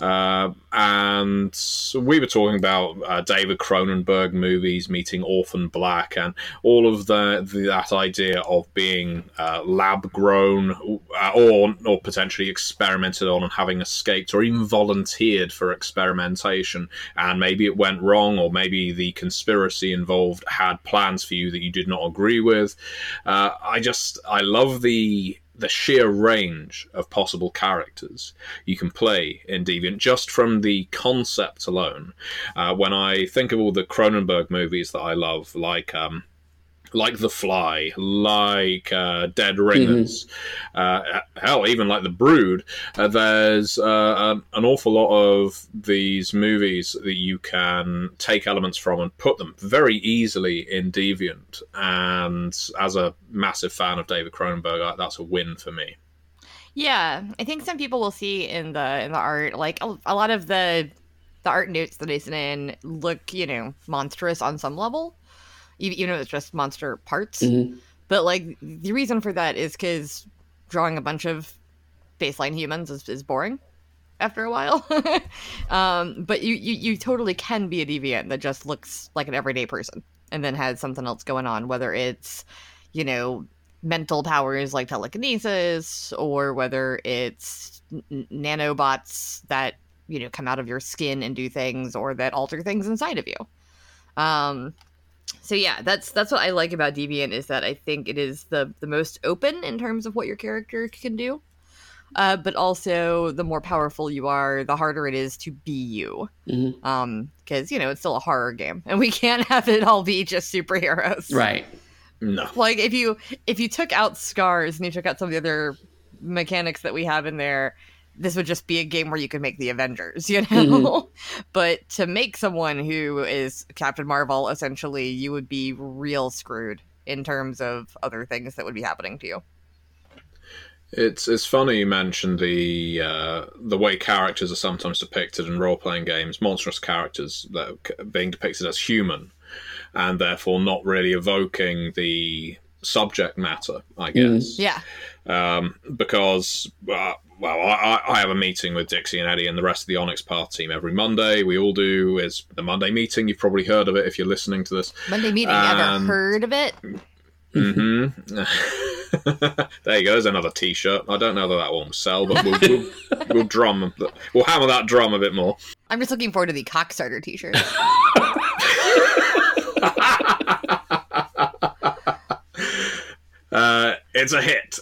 Uh, and we were talking about uh, David Cronenberg movies meeting Orphan Black and all of the, the that idea of being uh, lab grown uh, or or potentially experimented on and having escaped or even volunteered for experimentation and maybe it went wrong or maybe the conspiracy involved had plans for you that you did not agree with. Uh, I just I love the the sheer range of possible characters you can play in Deviant just from the concept alone. Uh, when I think of all the Cronenberg movies that I love, like um, like The Fly, like uh, Dead Ringers, uh, hell, even like The Brood, uh, there's uh, an, an awful lot of these movies that you can take elements from and put them very easily in Deviant. And as a massive fan of David Cronenberg, that's a win for me. Yeah, I think some people will see in the in the art like a, a lot of the the art notes that I sent in look you know monstrous on some level, even you know it's just monster parts. Mhm. But like the reason for that is because drawing a bunch of baseline humans is, is boring after a while. *laughs* um, but you, you you totally can be a deviant that just looks like an everyday person and then has something else going on, whether it's you know mental powers like telekinesis or whether it's n- nanobots that you know come out of your skin and do things or that alter things inside of you um so yeah that's that's what i like about deviant is that i think it is the the most open in terms of what your character can do uh, but also the more powerful you are the harder it is to be you Mhm. um because you know it's still a horror game and we *laughs* can't have it all be just superheroes Right. No. like if you if you took out scars and you took out some of the other mechanics that we have in there this would just be a game where you could make the avengers *laughs* you know? But to make someone who is captain marvel essentially you would be real screwed in terms of other things that would be happening to you. It's it's funny you mentioned the uh, the way characters are sometimes depicted in role playing games, monstrous characters that are being depicted as human, and therefore not really evoking the subject matter, I guess. yeah. Um, because uh, well, I, I- have a meeting with Dixie and Eddie and the rest of the Onyx Path team every Monday. We all do. It's the Monday meeting. You've probably heard of it if you're listening to this. monday meeting ever Um, heard of it hmm *laughs* there you go. There's another T-shirt. I don't know that that one will sell, but we'll, we'll, *laughs* we'll drum. We'll hammer that drum a bit more. i'm just looking forward to the cockstarter t-shirt *laughs* Uh, it's a hit.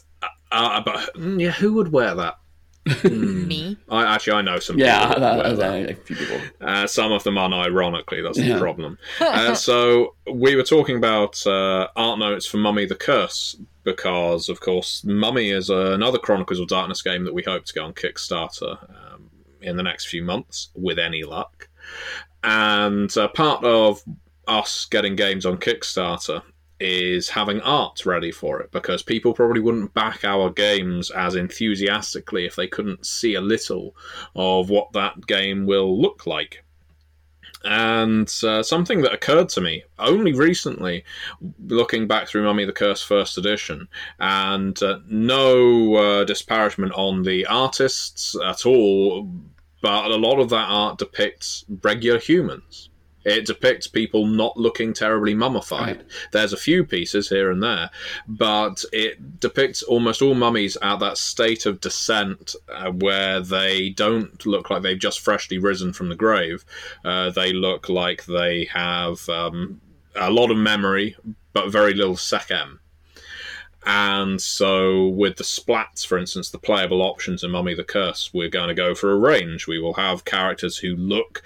Uh, but mm, yeah, who would wear that? Hmm. me I actually I know some. Yeah, people that, that a few people. Uh, some of them unironically. That's the problem. *laughs* Uh, so we were talking about uh, art notes for Mummy the Curse because, of course, Mummy is uh, another Chronicles of Darkness game that we hope to get on Kickstarter um, in the next few months, with any luck. And uh, part of us getting games on Kickstarter is having art ready for it because people probably wouldn't back our games as enthusiastically if they couldn't see a little of what that game will look like. And uh, something that occurred to me only recently, looking back through Mummy the Curse First Edition, and uh, no uh, disparagement on the artists at all, but a lot of that art depicts regular humans. It depicts people not looking terribly mummified. Right. There's a few pieces here and there, but it depicts almost all mummies at that state of descent uh, where they don't look like they've just freshly risen from the grave. Uh, they look like they have um, a lot of memory, but very little Sekhem. And so, with the splats, for instance, the playable options in Mummy the Curse, we're going to go for a range. We will have characters who look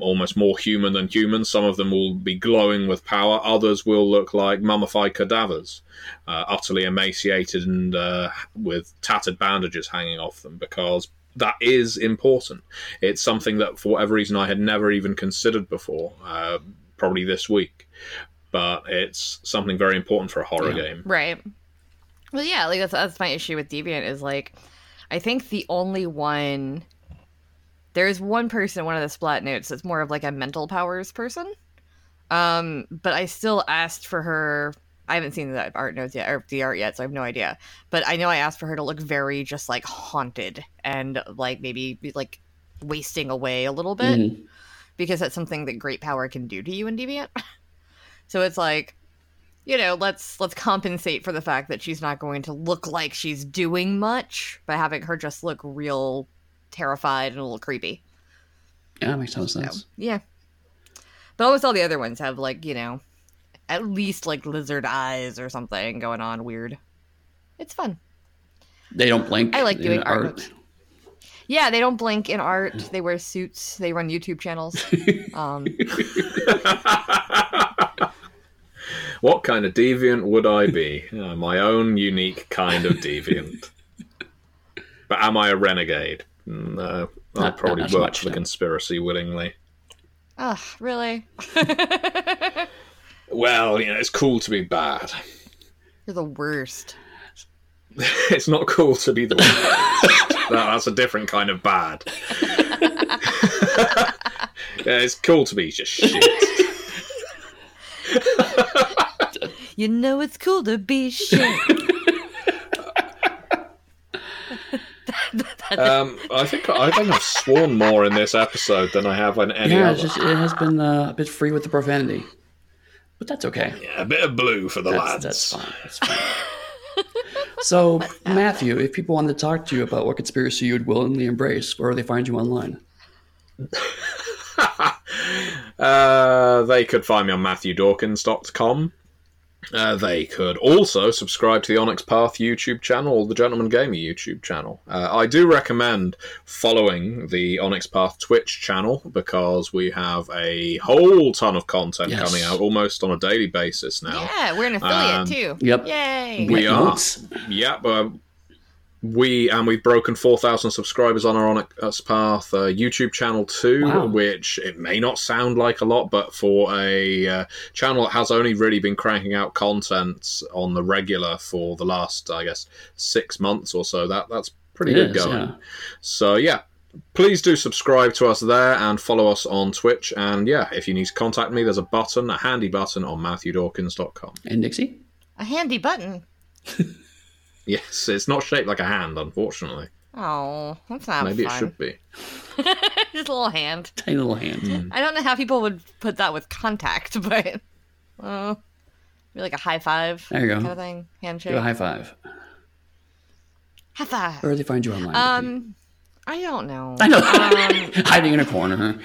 almost more human than human. Some of them will be glowing with power, others will look like mummified cadavers, uh, utterly emaciated and uh, with tattered bandages hanging off them, because that is important. It's something that, for whatever reason, I had never even considered before, uh, probably this week. But it's something very important for a horror Yeah. game. Right. Well, yeah, like that's that's my issue with Deviant is like, I think the only one. There's one person in one of the splat notes that's more of like a mental powers person. Um, but I still asked for her. I haven't seen the art notes yet or the art yet, so I have no idea. But I know I asked for her to look very just like haunted and like maybe like wasting away a little bit Mhm. because that's something that great power can do to you in Deviant. *laughs* so it's like, you know, let's let's compensate for the fact that she's not going to look like she's doing much by having her just look real terrified and a little creepy. Yeah, that makes total So, sense. yeah. But almost all the other ones have like, you know, at least like lizard eyes or something going on weird. It's fun. They don't blink. I like in doing art. Yeah, they don't blink in art. They wear suits. They run YouTube channels. *laughs* Um, *laughs* what kind of deviant would I be? Uh, my own unique kind of deviant. *laughs* but am I a renegade? No. I'll Not- probably not work much, for the no. conspiracy willingly. ugh, really? *laughs* *laughs* Well, you know, it's cool to be bad. You're the worst. it's not cool to be the worst. That- that's a different kind of bad. yeah, it's cool to be just shit. You know it's cool to be shit. *laughs* Um, I think I think I've sworn more in this episode than I have in any Yeah, other. it's just, it has been uh, a bit free with the profanity, but that's okay. Yeah, a bit of blue for the That's, lads. that's fine. That's fine. so, Matthew, if people wanted to talk to you about what conspiracy you would willingly embrace, where would they find you online? *laughs* Uh, they could find me on MatthewDawkins.com. Uh, they could also subscribe to the Onyx Path YouTube channel or the Gentleman Gamer YouTube channel. Uh, I do recommend following the Onyx Path Twitch channel because we have a whole ton of content Yes. coming out almost on a daily basis now. yeah, we're an affiliate Um, too. Yep. Yay. We are. Notes. Yeah, but we and we've broken four thousand subscribers on our Onyx Path uh, YouTube channel too, Wow. which it may not sound like a lot, but for a uh, channel that has only really been cranking out content on the regular for the last, I guess, six months or so, that that's pretty It good is, going. yeah. So yeah. Please do subscribe to us there and follow us on Twitch. And yeah, if you need to contact me, there's a button, a handy button on MatthewDawkins.com. And Dixie? A handy button. *laughs* Yes, it's not shaped like a hand, unfortunately. Oh, that's not Maybe it should be. *laughs* Just a little hand. Tiny little hand. Hmm. I don't know how people would put that with contact, *laughs* but uh, maybe like a high five There you go. kind of thing, handshake. Do a high five. high five. Where do they find you online? Um, I don't know. I know. Um, *laughs* Hiding in a corner.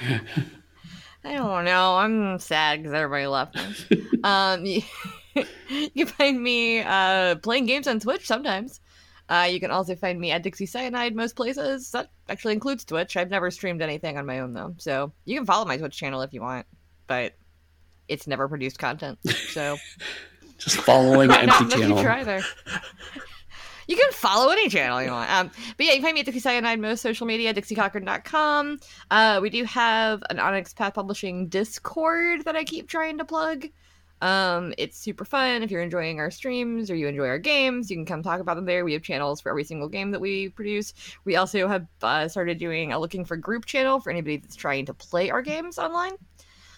I don't know. I'm sad because everybody left me. um, you, *laughs* you can find me uh, playing games on Twitch sometimes. Uh, you can also find me at Dixie Cyanide most places. That actually includes Twitch. I've never streamed anything on my own though, so you can follow my Twitch channel if you want, but it's never produced content. So *laughs* Just following *laughs* empty channel. either. You can follow any channel you want. Um, but yeah, you can find me at Dixie Cyanide, most social media, dixiecochran.com. Uh, we do have an Onyx Path Publishing Discord that I keep trying to plug. Um, it's super fun. If you're enjoying our streams or you enjoy our games, you can come talk about them there. We have channels for every single game that we produce. We also have uh, started doing a looking for group channel for anybody that's trying to play our games online.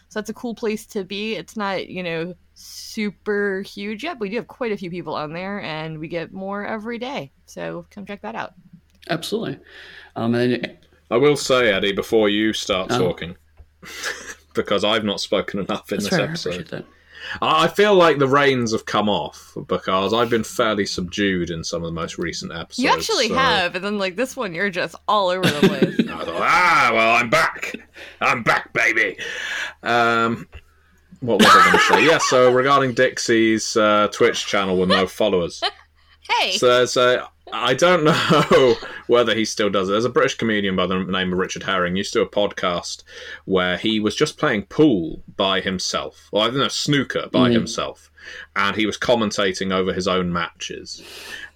So that's a cool place to be. It's not, you know, super huge yet, but we do have quite a few people on there and we get more every day. So come check that out. Absolutely. Um, and I will say, Eddy, before you start Oh. talking, *laughs* because I've not spoken enough in that's this fair. I episode. Appreciate that. I I feel like the reins have come off because I've been fairly subdued in some of the most recent episodes. You actually so- have, and then like this one, you're just all over the *laughs* place. I thought, ah, well, I'm back. I'm back, baby. Um, what was I going to say? Yeah, so regarding Dixie's uh, Twitch channel with no *laughs* followers. Hey, So there's a, I don't know *laughs* whether he still does it. There's a British comedian by the name of Richard Herring He used to do a podcast where he was just playing pool by himself, or I don't know, snooker by Mhm. himself, and he was commentating over his own matches.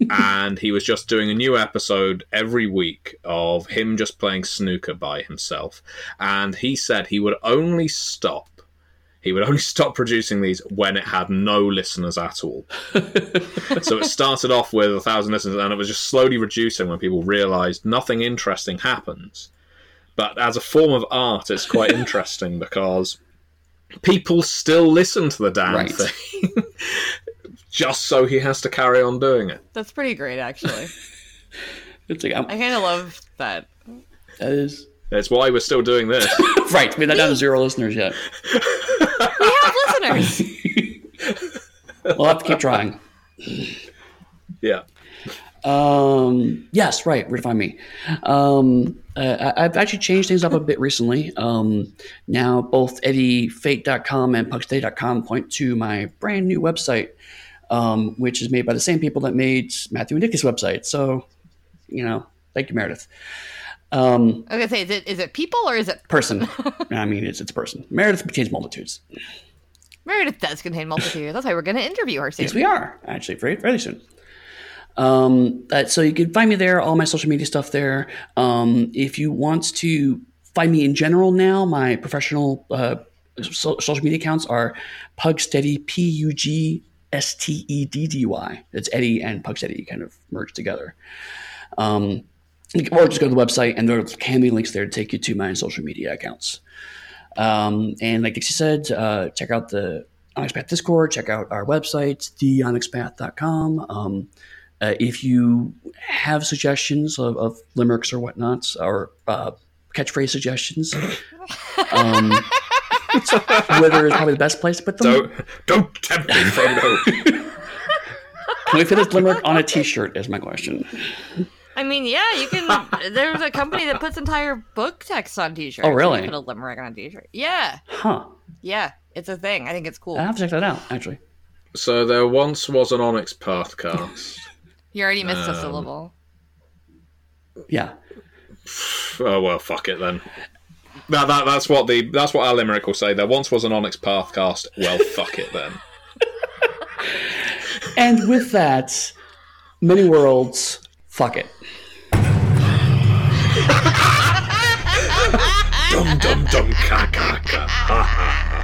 and he was just doing a new episode every week of him just playing snooker by himself. And he said he would only stop. He would only *laughs* stop producing these when it had no listeners at all so it started off with a thousand listeners and it was just slowly reducing when people realized nothing interesting happens but as a form of art it's quite *laughs* interesting because people still listen to the damn Right. thing *laughs* just so he has to carry on doing it that's pretty great, actually. It's like I'm, I kind of love that. that is That's why we're still doing this right. We're not down to zero listeners yet. We have listeners. We'll have to keep trying. yeah Um, yes, right. Where to find me? Um, uh, I- I've actually changed things up a bit recently. Um, now both EddyFate.com and PugsDay.com point to my brand new website, um, which is made by the same people that made Matthew and Nicky's website. So, you know, thank you, Meredith. Um, I was gonna say, is it is it people or is it person. *laughs* I mean, it's it's a person. Meredith contains multitudes. Meredith does contain multitudes. That's why we're gonna interview her soon. Yes, we are actually very fairly soon. Um, uh, so you can find me there, all my social media stuff there. Um, if you want to find me in general now, my professional uh, so- social media accounts are Pugsteddy, P U G S T E D D Y. It's Eddy and Pugsteddy kind of merged together. Um, or just go to the website and there can be links there to take you to my social media accounts. Um, and like Dixie said, uh, check out the Onyx Path Discord, check out our website, theonyxpath.com. Um, uh, if you have suggestions of, of limericks or whatnots, or uh, catchphrase suggestions, um, *laughs* Twitter is probably the best place to put them. don't don't tempt me Frodo. *laughs* Can we fit this limerick on a t-shirt is my question. I mean, yeah, you can. *laughs* There's a company that puts entire book text on T-shirts. Oh, really? You can put a limerick on a T-shirt. Yeah, Huh. yeah, it's a thing. I think it's cool. I'll have to check that out, actually. so there once was an onyx pathcast *laughs* You already missed a Um, syllable. Yeah. *sighs* oh well fuck it then that, that, that's what the that's what our limerick will say. There once was an Onyx Pathcast. Well, fuck it then. *laughs* And with that, many worlds, fuck it. Dum dum ka ka ka.